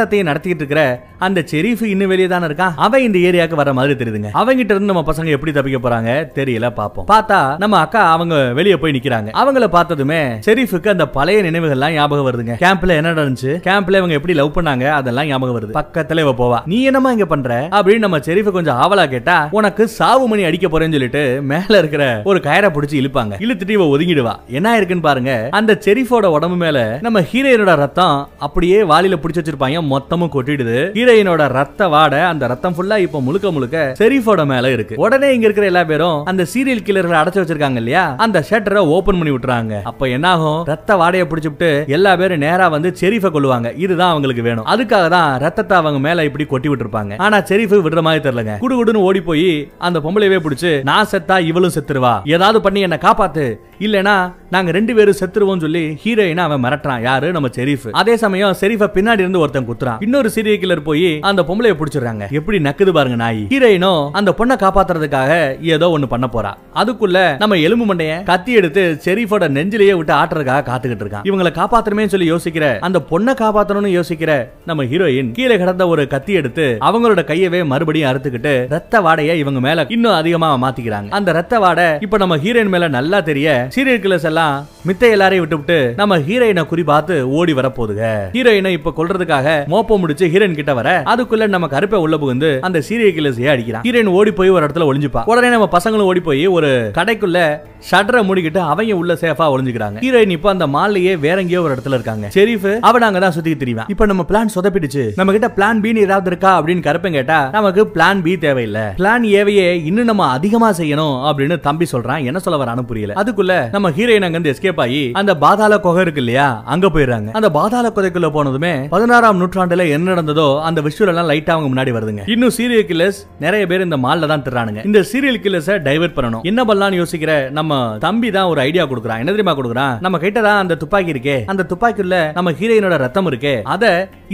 ஆட்டத்தையும் நடத்திட்டு இருக்கிற அந்த செரீஃப் இன்னும் வெளியே தானே இருக்கான் அவன் இந்த ஏரியாக்கு வர மாதிரி தெரியுதுங்க. அவங்கிட்ட இருந்து நம்ம பசங்க எப்படி தப்பிக்க போறாங்க தெரியல பாப்போம் பார்த்தா நம்ம அக்கா அவங்க வெளியே போய் நிக்கிறாங்க. அவங்கள பார்த்ததுமே செரீஃபுக்கு அந்த பழைய நினைவுகள்லாம் ஞாபகம் வருதுங்க. கேம்ப்ல என்ன நடந்துச்சு? கேம்ப்ல இவங்க எப்படி லவ் பண்ணாங்க? அதெல்லாம் ஞாபகம் வருது. பக்கத்துல இவ போவா. நீ என்னமா இங்க பண்ற? அப்படின்னு நம்ம செரீஃப கொஞ்சம் ஆவலா கேட்டா உனக்கு சாவு மணி அடிக்க போறேன்னு சொல்லிட்டு மேல இருக்கிற ஒரு கயரை பிடிச்சி இழுப்பாங்க. இழுத்துட்டு இவ ஒதுங்கிடுவா. என்ன இருக்குன்னு பாருங்க. அந்த செரீஃபோட உடம்பு மேல நம்ம ஹீரோயினோட ரத்தம் அப்படியே வாலியில பிடிச்சி வச்சிருப்பாங்க. மொத்தமும் கொட்டிடுது. ஹீரோயினோட ரத்த வாட அந்த ரத்தம் ஃபுல்லா இப்ப முழுக்க முழுக்க செரீஃபோட மேல இருக்கு. உடனே இங்க இருக்கிற எல்லா பேரும் அந்த சீரியல் கில்லர்களை அடைச்சு வச்சிருக்காங்க இல்லையா? அந்த ஷட்டரை ஓபன் பண்ணி விட்டுறாங்க. அப்ப என்ன ஆகும் ரத்த வாடைய பிடிச்சிட்டு எல்லா பேரும் நேரா வந்து செரீஃப கொள்ளுவாங்க இதுதான் அவங்களுக்கு வேணும். அதுக்காக தான் ரத்தத்தை அவங்க மேல இப்படி கொட்டி விட்டுருப்பாங்க. ஆனா செரீஃப் விடுற மாதிரி தெரியலங்க. குடுகுடுன்னு ஓடி போய் அந்த பொம்பளையவே பிடிச்சு நான் செத்தா இவளும் செத்துருவா. ஏதாவது பண்ணி என்ன காப்பாத்து. இல்லனா நாங்க ரெண்டு பேரும் செத்துருவோம் சொல்லி ஹீரோயினை அவன் மிரட்டுறான். யாரு? நம்ம செரீஃப் அதே சமயம் செரீஃப பின்னாடி இருந்து ஒருத்தன் குத்துறான் இன்னொரு சீரியல் கில்லர் போய் அந்த பொம்பளைய பிடிச்சிடுறாங்க. எப்படி நக்குது பாருங்க நாய். ஹீரோயினும் அந்த பொண்ணை காப்பாத்துறதுக்காக ஏதோ ஒண்ணு பண்ண போறா. அதுக்குள்ள நம்ம எலும்பு மண்டைய கத்தி எடுத்து செரீஃபோட நெஞ்சிலேயே விட்டு ஆட்டுறதுக்காக காத்துக்கிட்டு இருக்கான். இவங்களை காப்பாத்தணுமே சொல்லி யோசிக்கிற அந்த பொண்ணை காப்பாத்தணும்னு யோசிக்கிற நம்ம ஹீரோயின் கீழே கிடந்த ஒரு கத்தி எடுத்து அவங்களோட கையவே மறுபடியும் அறுத்துக்கிட்டு ரத்த வாடைய இவங்க மேல இன்னும் அதிகமா மாத்திக்கிறாங்க. அந்த ரத்த வாடை இப்ப நம்ம ஹீரோயின் மேல நல்லா தெரிய சீரியல் கில்லர்ஸ் எல்லாம் மித்த எல்லாரையும் விட்டு விட்டு நம்ம ஹீரோயினை குறி பார்த்து ஓடி வரப்போகுதுங்க. ஹீரோயினை இப்ப கொல்றதுக்காக மோப்பம் முடிச்சு ஹீரோயின் கிட்ட வர அதுக்குள்ள நம்ம கருப்பை உள்ள புகுந்து அந்த சீரியல் கில்லர்ஸையே அடிக்கிறான். ஹீரோயின் ஓடி போய் ஒரு இடத்துல ஒளிஞ்சுப்பா உடனே நம்ம பசங்களும் ஓடி போய் ஒரு கடைக்குள்ள ஷட்டரை மூடிக்கிட்டு அவங்க உள்ள சேஃபா ஒளிஞ்சுக்கிறாங்க. ஹீரோயின் இப்ப அந்த மால்லையே வேற எங்கேயோ ஒரு இடத்துல இருக்காங்க. ஷெரீஃப் அவன் அங்கதான் சுத்தி தெரியும் இப்ப நம்ம பிளான் சொதப்பிடுச்சு. நம்ம கிட்ட பிளான் பி ஏதாவது இருக்கா அப்படின்னு கருப்பன் கேட்டா நமக்கு பிளான் பி தேவையில்லை. பிளான் ஏவையே இன்னும் நம்ம அதிகமா செய்யணும் அப்படின்னு தம்பி சொல்றான். என்ன சொல்ல வரான்னு புரியல. அதுக்குள்ள நம்ம ஹீரோயின் அங்க இருந்து எஸ்கேப் ஆகி அந்த பாதாள குகை இருக்கு இல்லையா அங்க போயிடுறாங்க. அந்த பாதாள குகைக்குள்ள போனதுமே பதினாறாம் நூற்று நூற்றாண்டுல என்ன நடந்ததோ அந்த விஷயம் எல்லாம் லைட்டா அவங்க முன்னாடி வருதுங்க. இன்னும் சீரியல் கில்லர்ஸ் நிறைய பேர் இந்த மால்ல தான் திர்றானுங்க இந்த சீரியல் கில்லர்ஸை டைவர்ட் பண்ணணும். என்ன பண்ணலாம்னு யோசிக்கிற நம்ம தம்பி தான் ஒரு ஐடியா கொடுக்குறான். என்ன தெரியுமா கொடுக்குறான்? நம்ம கிட்ட தான் அந்த துப்பாக்கி இருக்கே. அந்த துப்பாக்கிக்குள்ள நம்ம ஹீரோயினோட ரத்தம் இருக்கே. அத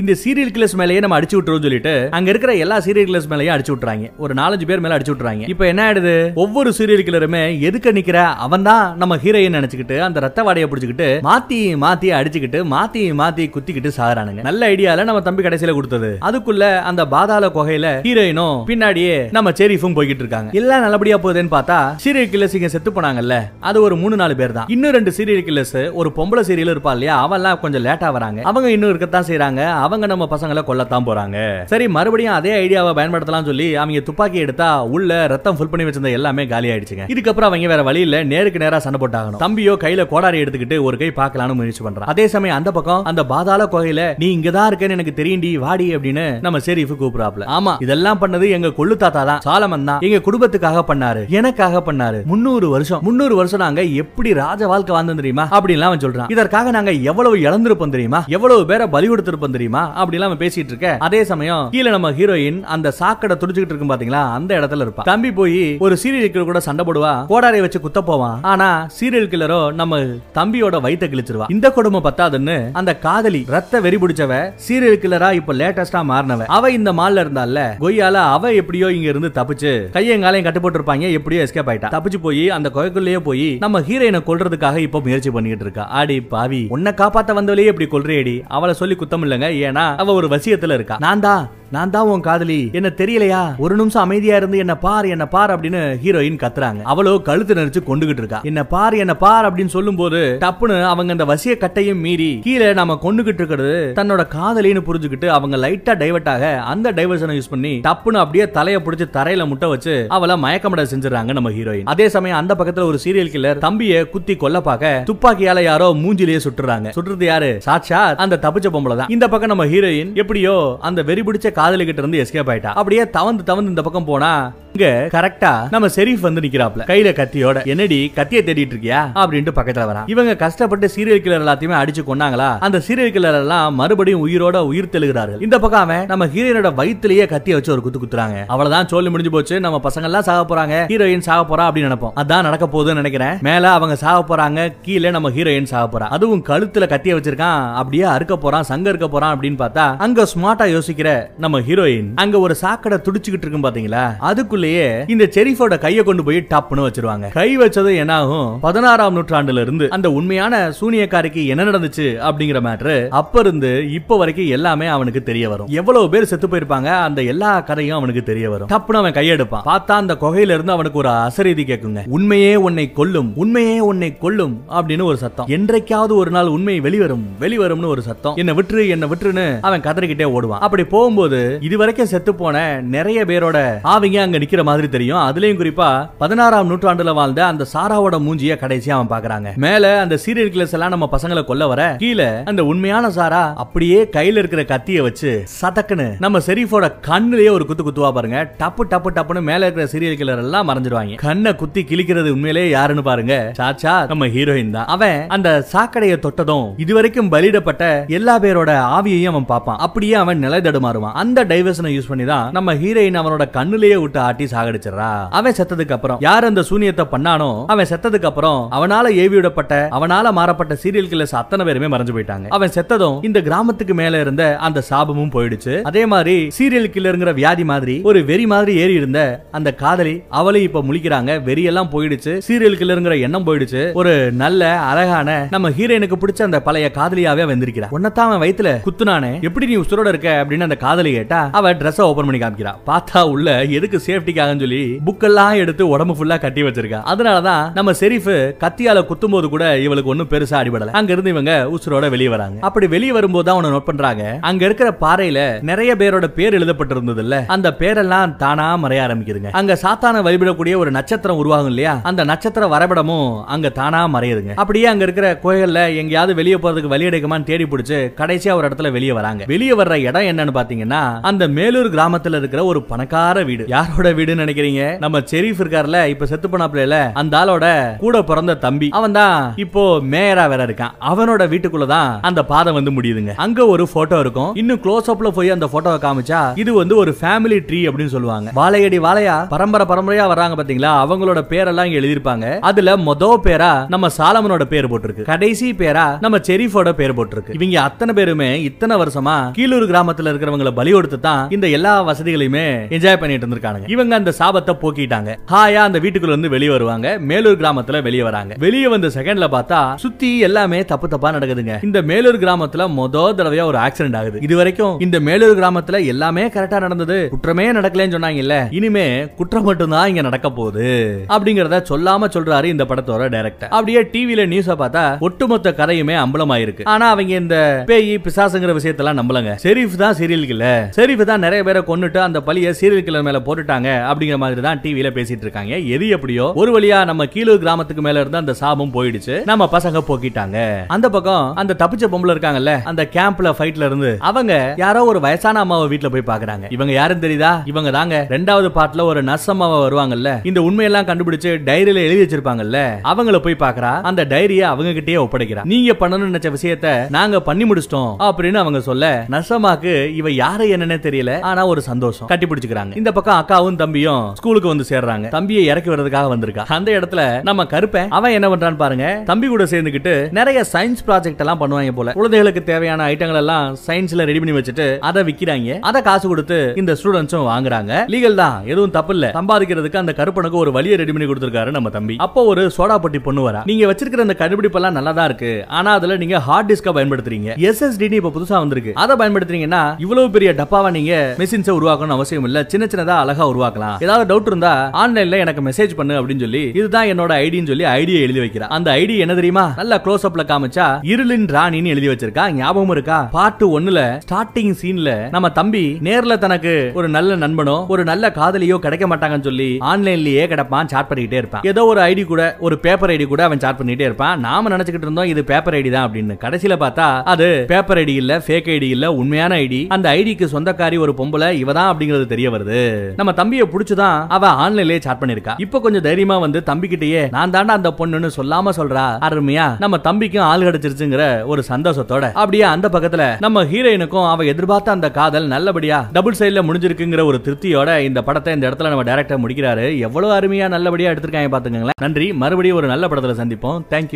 இந்த சீரியல் கில்லர்ஸ் மேலேயே நம்ம அடிச்சு விட்டுருவோம் சொல்லிட்டு அங்க இருக்கிற எல்லா சீரியல் கில்லர்ஸ் மேலேயும் அடிச்சு விட்டுறாங்க. ஒரு நாலஞ்சு பேர் மேல அடிச்சு விட்டுறாங்க. இப்போ என்ன ஆயிடுது? ஒவ்வொரு சீரியல் கில்லருமே எதுக்க நிக்கிற? அவன் தான் நம்ம ஹீரோயின் நினைச்சுக்கிட்டு அந்த ரத்த வாடையை பிடிச்சிக்கிட்டு மாத்தி மாத்தி அடிச்சுக்கிட்டு மாத்தி மாத்தி குத்திக்கிட்டு சாகுறானுங்க. நல்ல ஐடியால நம்ம தம்பி கடைசியில கொடுத்தது? அதுக்குள்ள அந்த பாதாள குகையில ஹீரோயினும் பின்னாடியே நம்ம செரீஃபும் போய்கிட்டு இருக்காங்க. எல்லாம் நல்லபடியா போகுதுன்னு பார்த்தா சீரியல் கில்லர்ஸ் இங்க செத்து போனாங்கல்ல? அது ஒரு மூணு நாலு பேர் தான். இன்னும் ரெண்டு சீரியல் கில்லர்ஸ் ஒரு பொம்பளை சீரியல் இருப்பா இல்லையா? அவெல்லாம் கொஞ்சம் லேட்டா வராங்க. அவங்க இன்னும் இருக்கத்தான் செய்யறாங்க அவங்க நம்ம பசங்களை கொல்லத்தான் போறாங்க. சரி மறுபடியும் அதே ஐடியாவை பயன்படுத்தலாம் சொல்லி அவங்க துப்பாக்கி எடுத்தா உள்ள ரத்தம் ஃபுல் பண்ணி வச்சிருந்த எல்லாமே காலி ஆயிடுச்சுங்க. இதுக்கப்புறம் அவங்க வேற வழியில நேருக்கு நேரா சண்டை போட்டாகணும். தம்பியோ கையில கோடாரி எடுத்துக்கிட்டு ஒரு கை பார்க்கலாம்னு முயற்சி பண்றான். அதே சமயம் அந்த பக்கம் அந்த பாதாள கோயில நீ இங்கதான் இருக்கேன்னு எனக்கு தெரியும்டி வாடி அப்படின்னு நம்ம ஷெரீஃப் கூப்பிடுறாப்ல ஆமா. இதெல்லாம் பண்ணது எங்க கொள்ளு தாத்தா தான் சாலமன் தான். எங்க குடும்பத்துக்காக பண்ணாரு எனக்காக பண்ணாரு. முன்னூறு வருஷம் முன்னூறு வருஷம் நாங்க எப்படி ராஜ வாழ்க்கை வாழ்ந்தோம் தெரியுமா? அப்படின்லாம் அவன் சொல்றான். இதற்காக நாங்க எவ்வளவு இழந்திருப்போம் தெரியுமா? எவ்வளவு பேரை பலி கொடுத்திருப்போம் தெரியுமா? அப்படிலாம் அவன் பேசிட்டு இருக்க. அதே சமயம் கீழே நம்ம ஹீரோயின் அந்த சாக்கடை துடிச்சுக்கிட்டு இருக்கும் பாத்தீங்களா? அந்த இடத்துல இருப்பா தம்பி போய் ஒரு சீரியல் கில்லர் கூட சண்டை போடுவா கோடாரை வச்சு குத்த போவான். ஆனா சீரியல் கில்லரோ நம்ம தம்பியோட வயித்தை கிழிச்சிருவா. இந்த கொடுமை பத்தாதுன்னு அந்த காதலி ரத்த வெறி பிடிச்சவ சீரியல் கில்லரா இப்ப லேட்டஸ்டா மாறினவன். அவ இந்த மால்ல இருந்தால கொய்யால அவ எப்படியோ இங்க இருந்து தப்பிச்சு கையங்காலையும் கட்டு போட்டிருப்பாங்க எப்படியோ எஸ்கேப் ஆயிட்டா தப்பிச்சு போய் அந்த குகைக்குள்ளேயே போய் நம்ம ஹீரோயினை கொல்றதுக்காக இப்ப முயற்சி பண்ணிட்டு இருக்கா. ஆடி பாவி. உன்னை காப்பாத்த வந்தவளையே இப்படி கொல்றியடி. அவளை சொல்லி குத்தம் இல்லைங்க ஏன்னா அவ ஒரு வசியத்துல இருக்கா. நான் தான் நான் தான் உன் காதலி. என்ன தெரியலையா? ஒரு நிமிஷம் அமைதியா இருந்து என்ன பார் என்ன பார் அப்படின்னு ஹீரோயின் கத்துறாங்க. அவளோ கழுத்து நெரிச்சு கொண்டுகிட்டு இருக்கா. என்ன பார் என்ன பார் அப்படின்னு சொல்லும் போது டப்புன்னு அவங்க அந்த வசிய கட்டையும் மீறி கீழே நாம கொண்டுகிட்டு இருக்கிறது தன்னோட காதலின்னு புரிஞ்சுக்கிட்டு அவங்க லைட்டா டைவர்ட் ஆக அந்த டைவர்ஷனை யூஸ் பண்ணி டப்புன்னு அப்படியே தலையை பிடிச்சி தரையில முட்டை வச்சு அவளை மயக்கமட செஞ்சிடறாங்க நம்ம ஹீரோயின் அதே சமயம் அந்த பக்கத்துல ஒரு சீரியல் கில்லர் தம்பிய குத்தி கொல்ல பார்க்க துப்பாக்கியால யாரோ மூஞ்சிலேயே சுட்டுறாங்க. சுட்டுறது யாரு? சாட்சா அந்த தப்பிச்ச பொம்பளை தான். இந்த பக்கம் நம்ம ஹீரோயின் எப்படியோ அந்த வெறி பிடிச்ச காதலிகிட்ட இருந்து எஸ்கேப் ஆயிட்டா. அப்படியே தவந்து தவந்து இந்த பக்கம் போனா இங்க கரெக்டா நம்ம செரீஃப் வந்து நிக்கிறாப்ல. கையில கத்தியோட என்னடி கத்திய தேடிட்டு இருக்கியா? அப்படின்ட்டு பக்கத்துல வரான். இவங்க கஷ்டப்பட்டு சீரியல் கில்லர் எல்லாத்தையுமே அடிச்சு கொண்டாங்களா அந்த சீரியல் கில்லர் எல்லாம் மறுபடியும் உயிரோட உயிர் தெழுகிறார்கள். இந்த பக்கம் அவன் நம்ம ஹீரோயினோட வயித்துலயே கத்திய வச்சு ஒரு குத்து குத்துறாங்க. அவ்வளவுதான் சொல்லி முடிஞ்சு போச்சு. நம்ம பசங்க எல்லாம் சாக போறாங்க. ஹீரோயின் சாக போறா அப்படின்னு நினைப்போம். அதான் நடக்க போகுதுன்னு நினைக்கிறேன். மேல அவங்க சாக போறாங்க. கீழே நம்ம ஹீரோயின் சாக போறா. அதுவும் கழுத்துல கத்திய வச்சிருக்கான். அப்படியே அறுக்க போறான் சங்க இருக்க போறான் அப்படின்னு பார்த்தா அங்க ஸ்மார்ட்டா யோசிக்கிற நம்ம ஹீரோயின் அங்க ஒரு சாக்கடை துடிச்சுக்கிட்டு இருக்கும் பாத்தீங்களா அதுக்குள்ள அதுக்குள்ளேயே இந்த செரிஃபோட கைய கொண்டு போய் டப்புன்னு வச்சிருவாங்க. கை வச்சது என்ன ஆகும் பதினாறாம் நூற்றாண்டுல இருந்து அந்த உண்மையான சூனியக்காரிக்கு என்ன நடந்துச்சு அப்படிங்கிற மேட்ரு அப்ப இருந்து இப்ப வரைக்கும் எல்லாமே அவனுக்கு தெரிய வரும். எவ்வளவு பேர் செத்து போயிருப்பாங்க அந்த எல்லா கதையும் அவனுக்கு தெரிய வரும். டப்புனு அவன் கையெடுப்பான். பார்த்தா அந்த குகையில இருந்து அவனுக்கு ஒரு அசரீதி கேக்குங்க. உண்மையே உன்னை கொல்லும் உண்மையே உன்னை கொல்லும் அப்படின்னு ஒரு சத்தம். என்றைக்காவது ஒரு நாள் உண்மை வெளிவரும் வெளிவரும்னு ஒரு சத்தம். என்ன விட்டுரு என்ன விட்டுருன்னு அவன் கதறிக்கிட்டே ஓடுவான். அப்படி போகும்போது இதுவரைக்கும் செத்து போன நிறைய பேரோட ஆவிங்க அங்க நிக்க நிக்கிற மாதிரி தெரியும். அதுலயும் குறிப்பா பதினாறாம் நூற்றாண்டுல வாழ்ந்த அந்த சாராவோட மூஞ்சிய கடைசியா அவன் பாக்குறாங்க. மேல அந்த சீரியல் கிளர்ஸ் எல்லாம் நம்ம பசங்களை கொல்ல வர கீழே அந்த உண்மையான சாரா அப்படியே கையில இருக்கிற கத்திய வச்சு சதக்குன்னு நம்ம செரீஃபோட கண்ணுலயே ஒரு குத்து குத்துவா பாருங்க. டப்பு டப்பு டப்புன்னு மேல இருக்கிற சீரியல் கிளர் எல்லாம் மறைஞ்சிருவாங்க. கண்ணை குத்தி கிழிக்கிறது உண்மையிலேயே யாருன்னு பாருங்க. சாச்சா நம்ம ஹீரோயின் தான். அவன் அந்த சாக்கடையை தொட்டதும் இதுவரைக்கும் பலியிடப்பட்ட எல்லா பேரோட ஆவியையும் அவன் பார்ப்பான். அப்படியே அவன் நிலை தடுமாறுவான் அந்த டைவர்ஷனை யூஸ் பண்ணி தான் நம்ம ஹீரோயின் அவனோட கண்ணுலயே விட்டு ஆட்டி சாகடிச்சிடறா. அவன் செத்ததுக்கு அப்புறம் யார் அந்த சூனியத்தை பண்ணானோ அவன் செத்ததுக்கு அப்புறம் அவனால ஏவி விடப்பட்ட அவனால மாறப்பட்ட சீரியல் கில்லர்ஸ் அத்தனை பேருமே மறைஞ்சு போயிட்டாங்க. அவன் செத்ததும் இந்த கிராமத்துக்கு மேல இருந்த அந்த சாபமும் போயிடுச்சு. அதே மாதிரி சீரியல் கில்லருங்கிற வியாதி மாதிரி ஒரு வெறி மாதிரி ஏறி இருந்த அந்த காதலி அவளையும் இப்ப முழிக்கிறாங்க. வெறியெல்லாம் போயிடுச்சு. சீரியல் கில்லருங்கிற எண்ணம் போயிடுச்சு. ஒரு நல்ல அழகான நம்ம ஹீரோயினுக்கு பிடிச்ச அந்த பழைய காதலியாவே வந்திருக்கிறா உன்னத்தான் அவன் வயித்துல குத்துனானே. எப்படி நீ உசுரோட இருக்க அப்படின்னு அந்த காதலி கேட்டா அவ ட்ரெஸ் ஓபன் பண்ணி காமிக்கிறா. பார்த்தா உள்ள எதுக்கு சேஃப்டி சேஃப்டிக்காக சொல்லி புக்கெல்லாம் எடுத்து உடம்பு ஃபுல்லா கட்டி வச்சிருக்கா. அதனாலதான் நம்ம செரிஃப் கத்தியால குத்தும் போது கூட இவளுக்கு ஒண்ணும் பெருசா அடிபடல. அங்க இருந்து இவங்க உசுரோட வெளியே வராங்க. அப்படி வெளியே வரும்போது தான் அவனை நோட் பண்றாங்க. அங்க இருக்கிற பாறையில நிறைய பேரோட பேர் எழுதப்பட்டிருந்தது இல்ல அந்த பேரெல்லாம் தானா மறைய ஆரம்பிக்குதுங்க. அங்க சாத்தான வழிபடக்கூடிய ஒரு நட்சத்திரம் உருவாகும் இல்லையா? அந்த நட்சத்திர வரைபடமும் அங்க தானா மறையுதுங்க. அப்படியே அங்க இருக்கிற கோயில்ல எங்கேயாவது வெளியே போறதுக்கு வழி எடுக்குமான்னு தேடி பிடிச்சு கடைசியா ஒரு இடத்துல வெளியே வராங்க. வெளியே வர்ற இடம் என்னன்னு பாத்தீங்கன்னா அந்த மேலூர் கிராமத்துல இருக்கிற ஒரு பணக்கார வீடு. யாரோட வீடுன்னு நினைக்கிறீங்க? நம்ம செரீஃப் இருக்கார்ல இப்ப செத்து போனாப்ல அந்த ஆளோட கூட பிறந்த தம்பி. அவன் தான் இப்போ மேயரா வேற இருக்கான். அவனோட வீட்டுக்குள்ளதான் அந்த பாதை வந்து முடியுதுங்க. அங்க ஒரு போட்டோ இருக்கும். இன்னும் க்ளோஸ் அப்ல போய் அந்த போட்டோவை காமிச்சா இது வந்து ஒரு ஃபேமிலி ட்ரீ அப்படின்னு சொல்லுவாங்க. வாழையடி வாழையா? பரம்பரை பரம்பரையா வர்றாங்க பாத்தீங்களா? அவங்களோட பேரெல்லாம் இங்க எழுதிருப்பாங்க அதுல மொத பேரா நம்ம சாலமனோட பேர் போட்டிருக்கு. கடைசி பேரா நம்ம செரீஃபோட பேர் போட்டிருக்கு. இவங்க அத்தனை பேருமே இத்தனை வருஷமா கீழூர் கிராமத்துல இருக்கிறவங்கள பலி கொடுத்து தான் இந்த எல்லா வசதிகளையுமே என்ஜாய் பண்ணிட்டு இருந்திருக்காங்க இவங்க அந்த சாபத்தை போக்கிட்டாங்க. ஹாயா அந்த வீட்டுக்குள்ள இருந்து வெளியே வருவாங்க. மேலூர் கிராமத்துல வெளியே வராங்க. வெளியே வந்த செகண்ட்ல பார்த்தா சுத்தி எல்லாமே தப்பு தப்பா நடக்குதுங்க. இந்த மேலூர் கிராமத்துல மொத தடவையா ஒரு ஆக்சிடென்ட் ஆகுது. இது வரைக்கும் இந்த மேலூர் கிராமத்துல எல்லாமே கரெக்டா நடந்தது. குற்றமே நடக்கலன்னு சொன்னாங்க இல்ல இனிமே குற்றம் மட்டும்தான் இங்க நடக்க போகுது. அப்படிங்கறத சொல்லாம சொல்றாரு இந்த படத்தோட டைரக்டர் அப்படியே டிவில நியூஸ பார்த்தா ஒட்டுமொத்த கதையுமே அம்பலமாயிருக்கு. ஆனா அவங்க இந்த பேய் பிசாசுங்கிற விஷயத்தெல்லாம் நம்பலங்க. செரீஃப் தான் சீரியல் கில்ல செரீஃப் தான் நிறைய பேரை கொண்டுட்டு அந்த பழிய சீரியல் கில்லர் மேல போட்டுட்டாங்க. அப்படிங்கிற மாதிரி தான் டிவியில பேசிட்டு இருக்காங்க. எது எப்படியோ ஒரு வழியா நம்ம கீழூர் கிராமத்துக்கு மேல இருந்து அந்த சாபம் போயிடுச்சு. நம்ம பசங்க போக்கிட்டாங்க. அந்த பக்கம் அந்த தப்பிச்ச பொம்பளை இருக்காங்கல்ல அந்த கேம்ப்ல ஃபைட்ல இருந்து அவங்க யாரோ ஒரு வயசான அம்மாவை வீட்டுல போய் பாக்குறாங்க. இவங்க யாரும் தெரியுதா? இவங்க தாங்க. ரெண்டாவது பாட்டுல ஒரு நர்ஸ் அம்மாவை வருவாங்கல்ல இந்த உண்மையெல்லாம் கண்டுபிடிச்சு டைரியில எழுதி வச்சிருப்பாங்கல்ல அவங்கள போய் பாக்குறா. அந்த டைரிய அவங்க கிட்டயே ஒப்படைக்கிறா. நீங்க பண்ணணும்னு நினைச்ச விஷயத்த நாங்க பண்ணி முடிச்சிட்டோம் அப்படின்னு அவங்க சொல்ல நர்சம்மாக்கு இவ யாரு என்னன்னே தெரியல ஆனா ஒரு சந்தோஷம். கட்டி பிடிச்சுக்கிறாங்க. இந்த பக்கம் அக்காவும் தம்பியும் ஸ்கூலுக்கு வந்து சேர்றாங்க. தம்பியை இறக்கி வர்றதுக்காக வந்திருக்கா. அந்த இடத்துல நம்ம கருப்பேன் அவன் என்ன பண்றான்னு பாருங்க. தம்பி கூட சேர்ந்துக்கிட்டு நிறைய சயின்ஸ் ப்ராஜெக்ட் எல்லாம் பண்ணுவாங்க போல. குழந்தைகளுக்கு தேவையான ஐட்டங்கள் எல்லாம் சயின்ஸ்ல ரெடி பண்ணி வச்சுட்டு அதை விக்கிறாங்க. அதை காசு கொடுத்து இந்த ஸ்டூடெண்ட்ஸும் வாங்குறாங்க. லீகல் தான் எதுவும் தப்பு இல்ல. சம்பாதிக்கிறதுக்கு அந்த கருப்பனுக்கு ஒரு வழியை ரெடி பண்ணி கொடுத்திருக்காரு நம்ம தம்பி. அப்போ ஒரு சோடாபொட்டி பொண்ணு வரா. நீங்க வச்சிருக்கிற அந்த கண்டுபிடிப்பு எல்லாம் நல்லா தான் இருக்கு. ஆனா அதுல நீங்க ஹார்ட் டிஸ்க பயன்படுத்துறீங்க. எஸ்எஸ்டி இப்ப புதுசா வந்திருக்கு. அதை பயன்படுத்துறீங்கன்னா இவ்வளவு பெரிய டப்பாவை நீங்க மெஷின்ஸை உருவாக்கணும் அவசியம் இல்ல. சின்ன சின்னதா அழகா பார்க்கலாம். ஏதாவது டவுட் இருந்தா ஆன்லைன்ல எனக்கு மெசேஜ் பண்ணு அப்படின்னு சொல்லி இதுதான் என்னோட ஐடின்னு சொல்லி ஐடியை எழுதி வைக்கிறா. அந்த ஐடி என்ன தெரியுமா? நல்லா க்ளோஸ் அப்ல காமிச்சா இருளின் ராணின்னு எழுதி வச்சிருக்கா. ஞாபகம் இருக்கா? பாட்டு ஒன்னுல ஸ்டார்டிங் சீன்ல நம்ம தம்பி நேர்ல தனக்கு ஒரு நல்ல நண்பனோ ஒரு நல்ல காதலியோ கிடைக்க மாட்டாங்கன்னு சொல்லி ஆன்லைன்லயே கிடப்பான் சாட் பண்ணிக்கிட்டே இருப்பான். ஏதோ ஒரு ஐடி கூட ஒரு பேப்பர் ஐடி கூட அவன் சாட் பண்ணிட்டே இருப்பான். நாம நினைச்சுக்கிட்டு இருந்தோம் இது பேப்பர் ஐடி தான் அப்படின்னு. கடைசியில பார்த்தா அது பேப்பர் ஐடி இல்ல ஃபேக் ஐடி இல்ல உண்மையான ஐடி அந்த ஐடிக்கு சொந்தக்காரி ஒரு பொம்பளை இவதான் அப்படிங்கிறது தெரிய வருது. நம்ம தம்பியை புடிச்சுதான் அவ ஆன்லைன்லயே சாட் பண்ணிருக்கா. இப்போ கொஞ்சம் தைரியமா வந்து தம்பிக்கிட்டயே நான் தாண்டா அந்த பொண்ணுன்னு சொல்லாம சொல்றா. அருமையா நம்ம தம்பிக்கும் ஆள் கிடைச்சிருச்சுங்கிற ஒரு சந்தோஷத்தோட. அப்படியே அந்த பக்கத்துல நம்ம ஹீரோயினுக்கும் அவ எதிர்பார்த்த அந்த காதல் நல்லபடியா டபுள் சைட்ல முடிஞ்சிருக்குங்கிற ஒரு திருப்தியோட இந்த படத்தை இந்த இடத்துல நம்ம டேரக்டர் முடிக்கிறாரு. எவ்வளவு அருமையா நல்லபடியா எடுத்திருக்காங்க பாத்துக்கங்களேன். நன்றி. மறுபடியும் ஒரு நல்ல படத்துல சந்திப்போம். தேங்க்யூ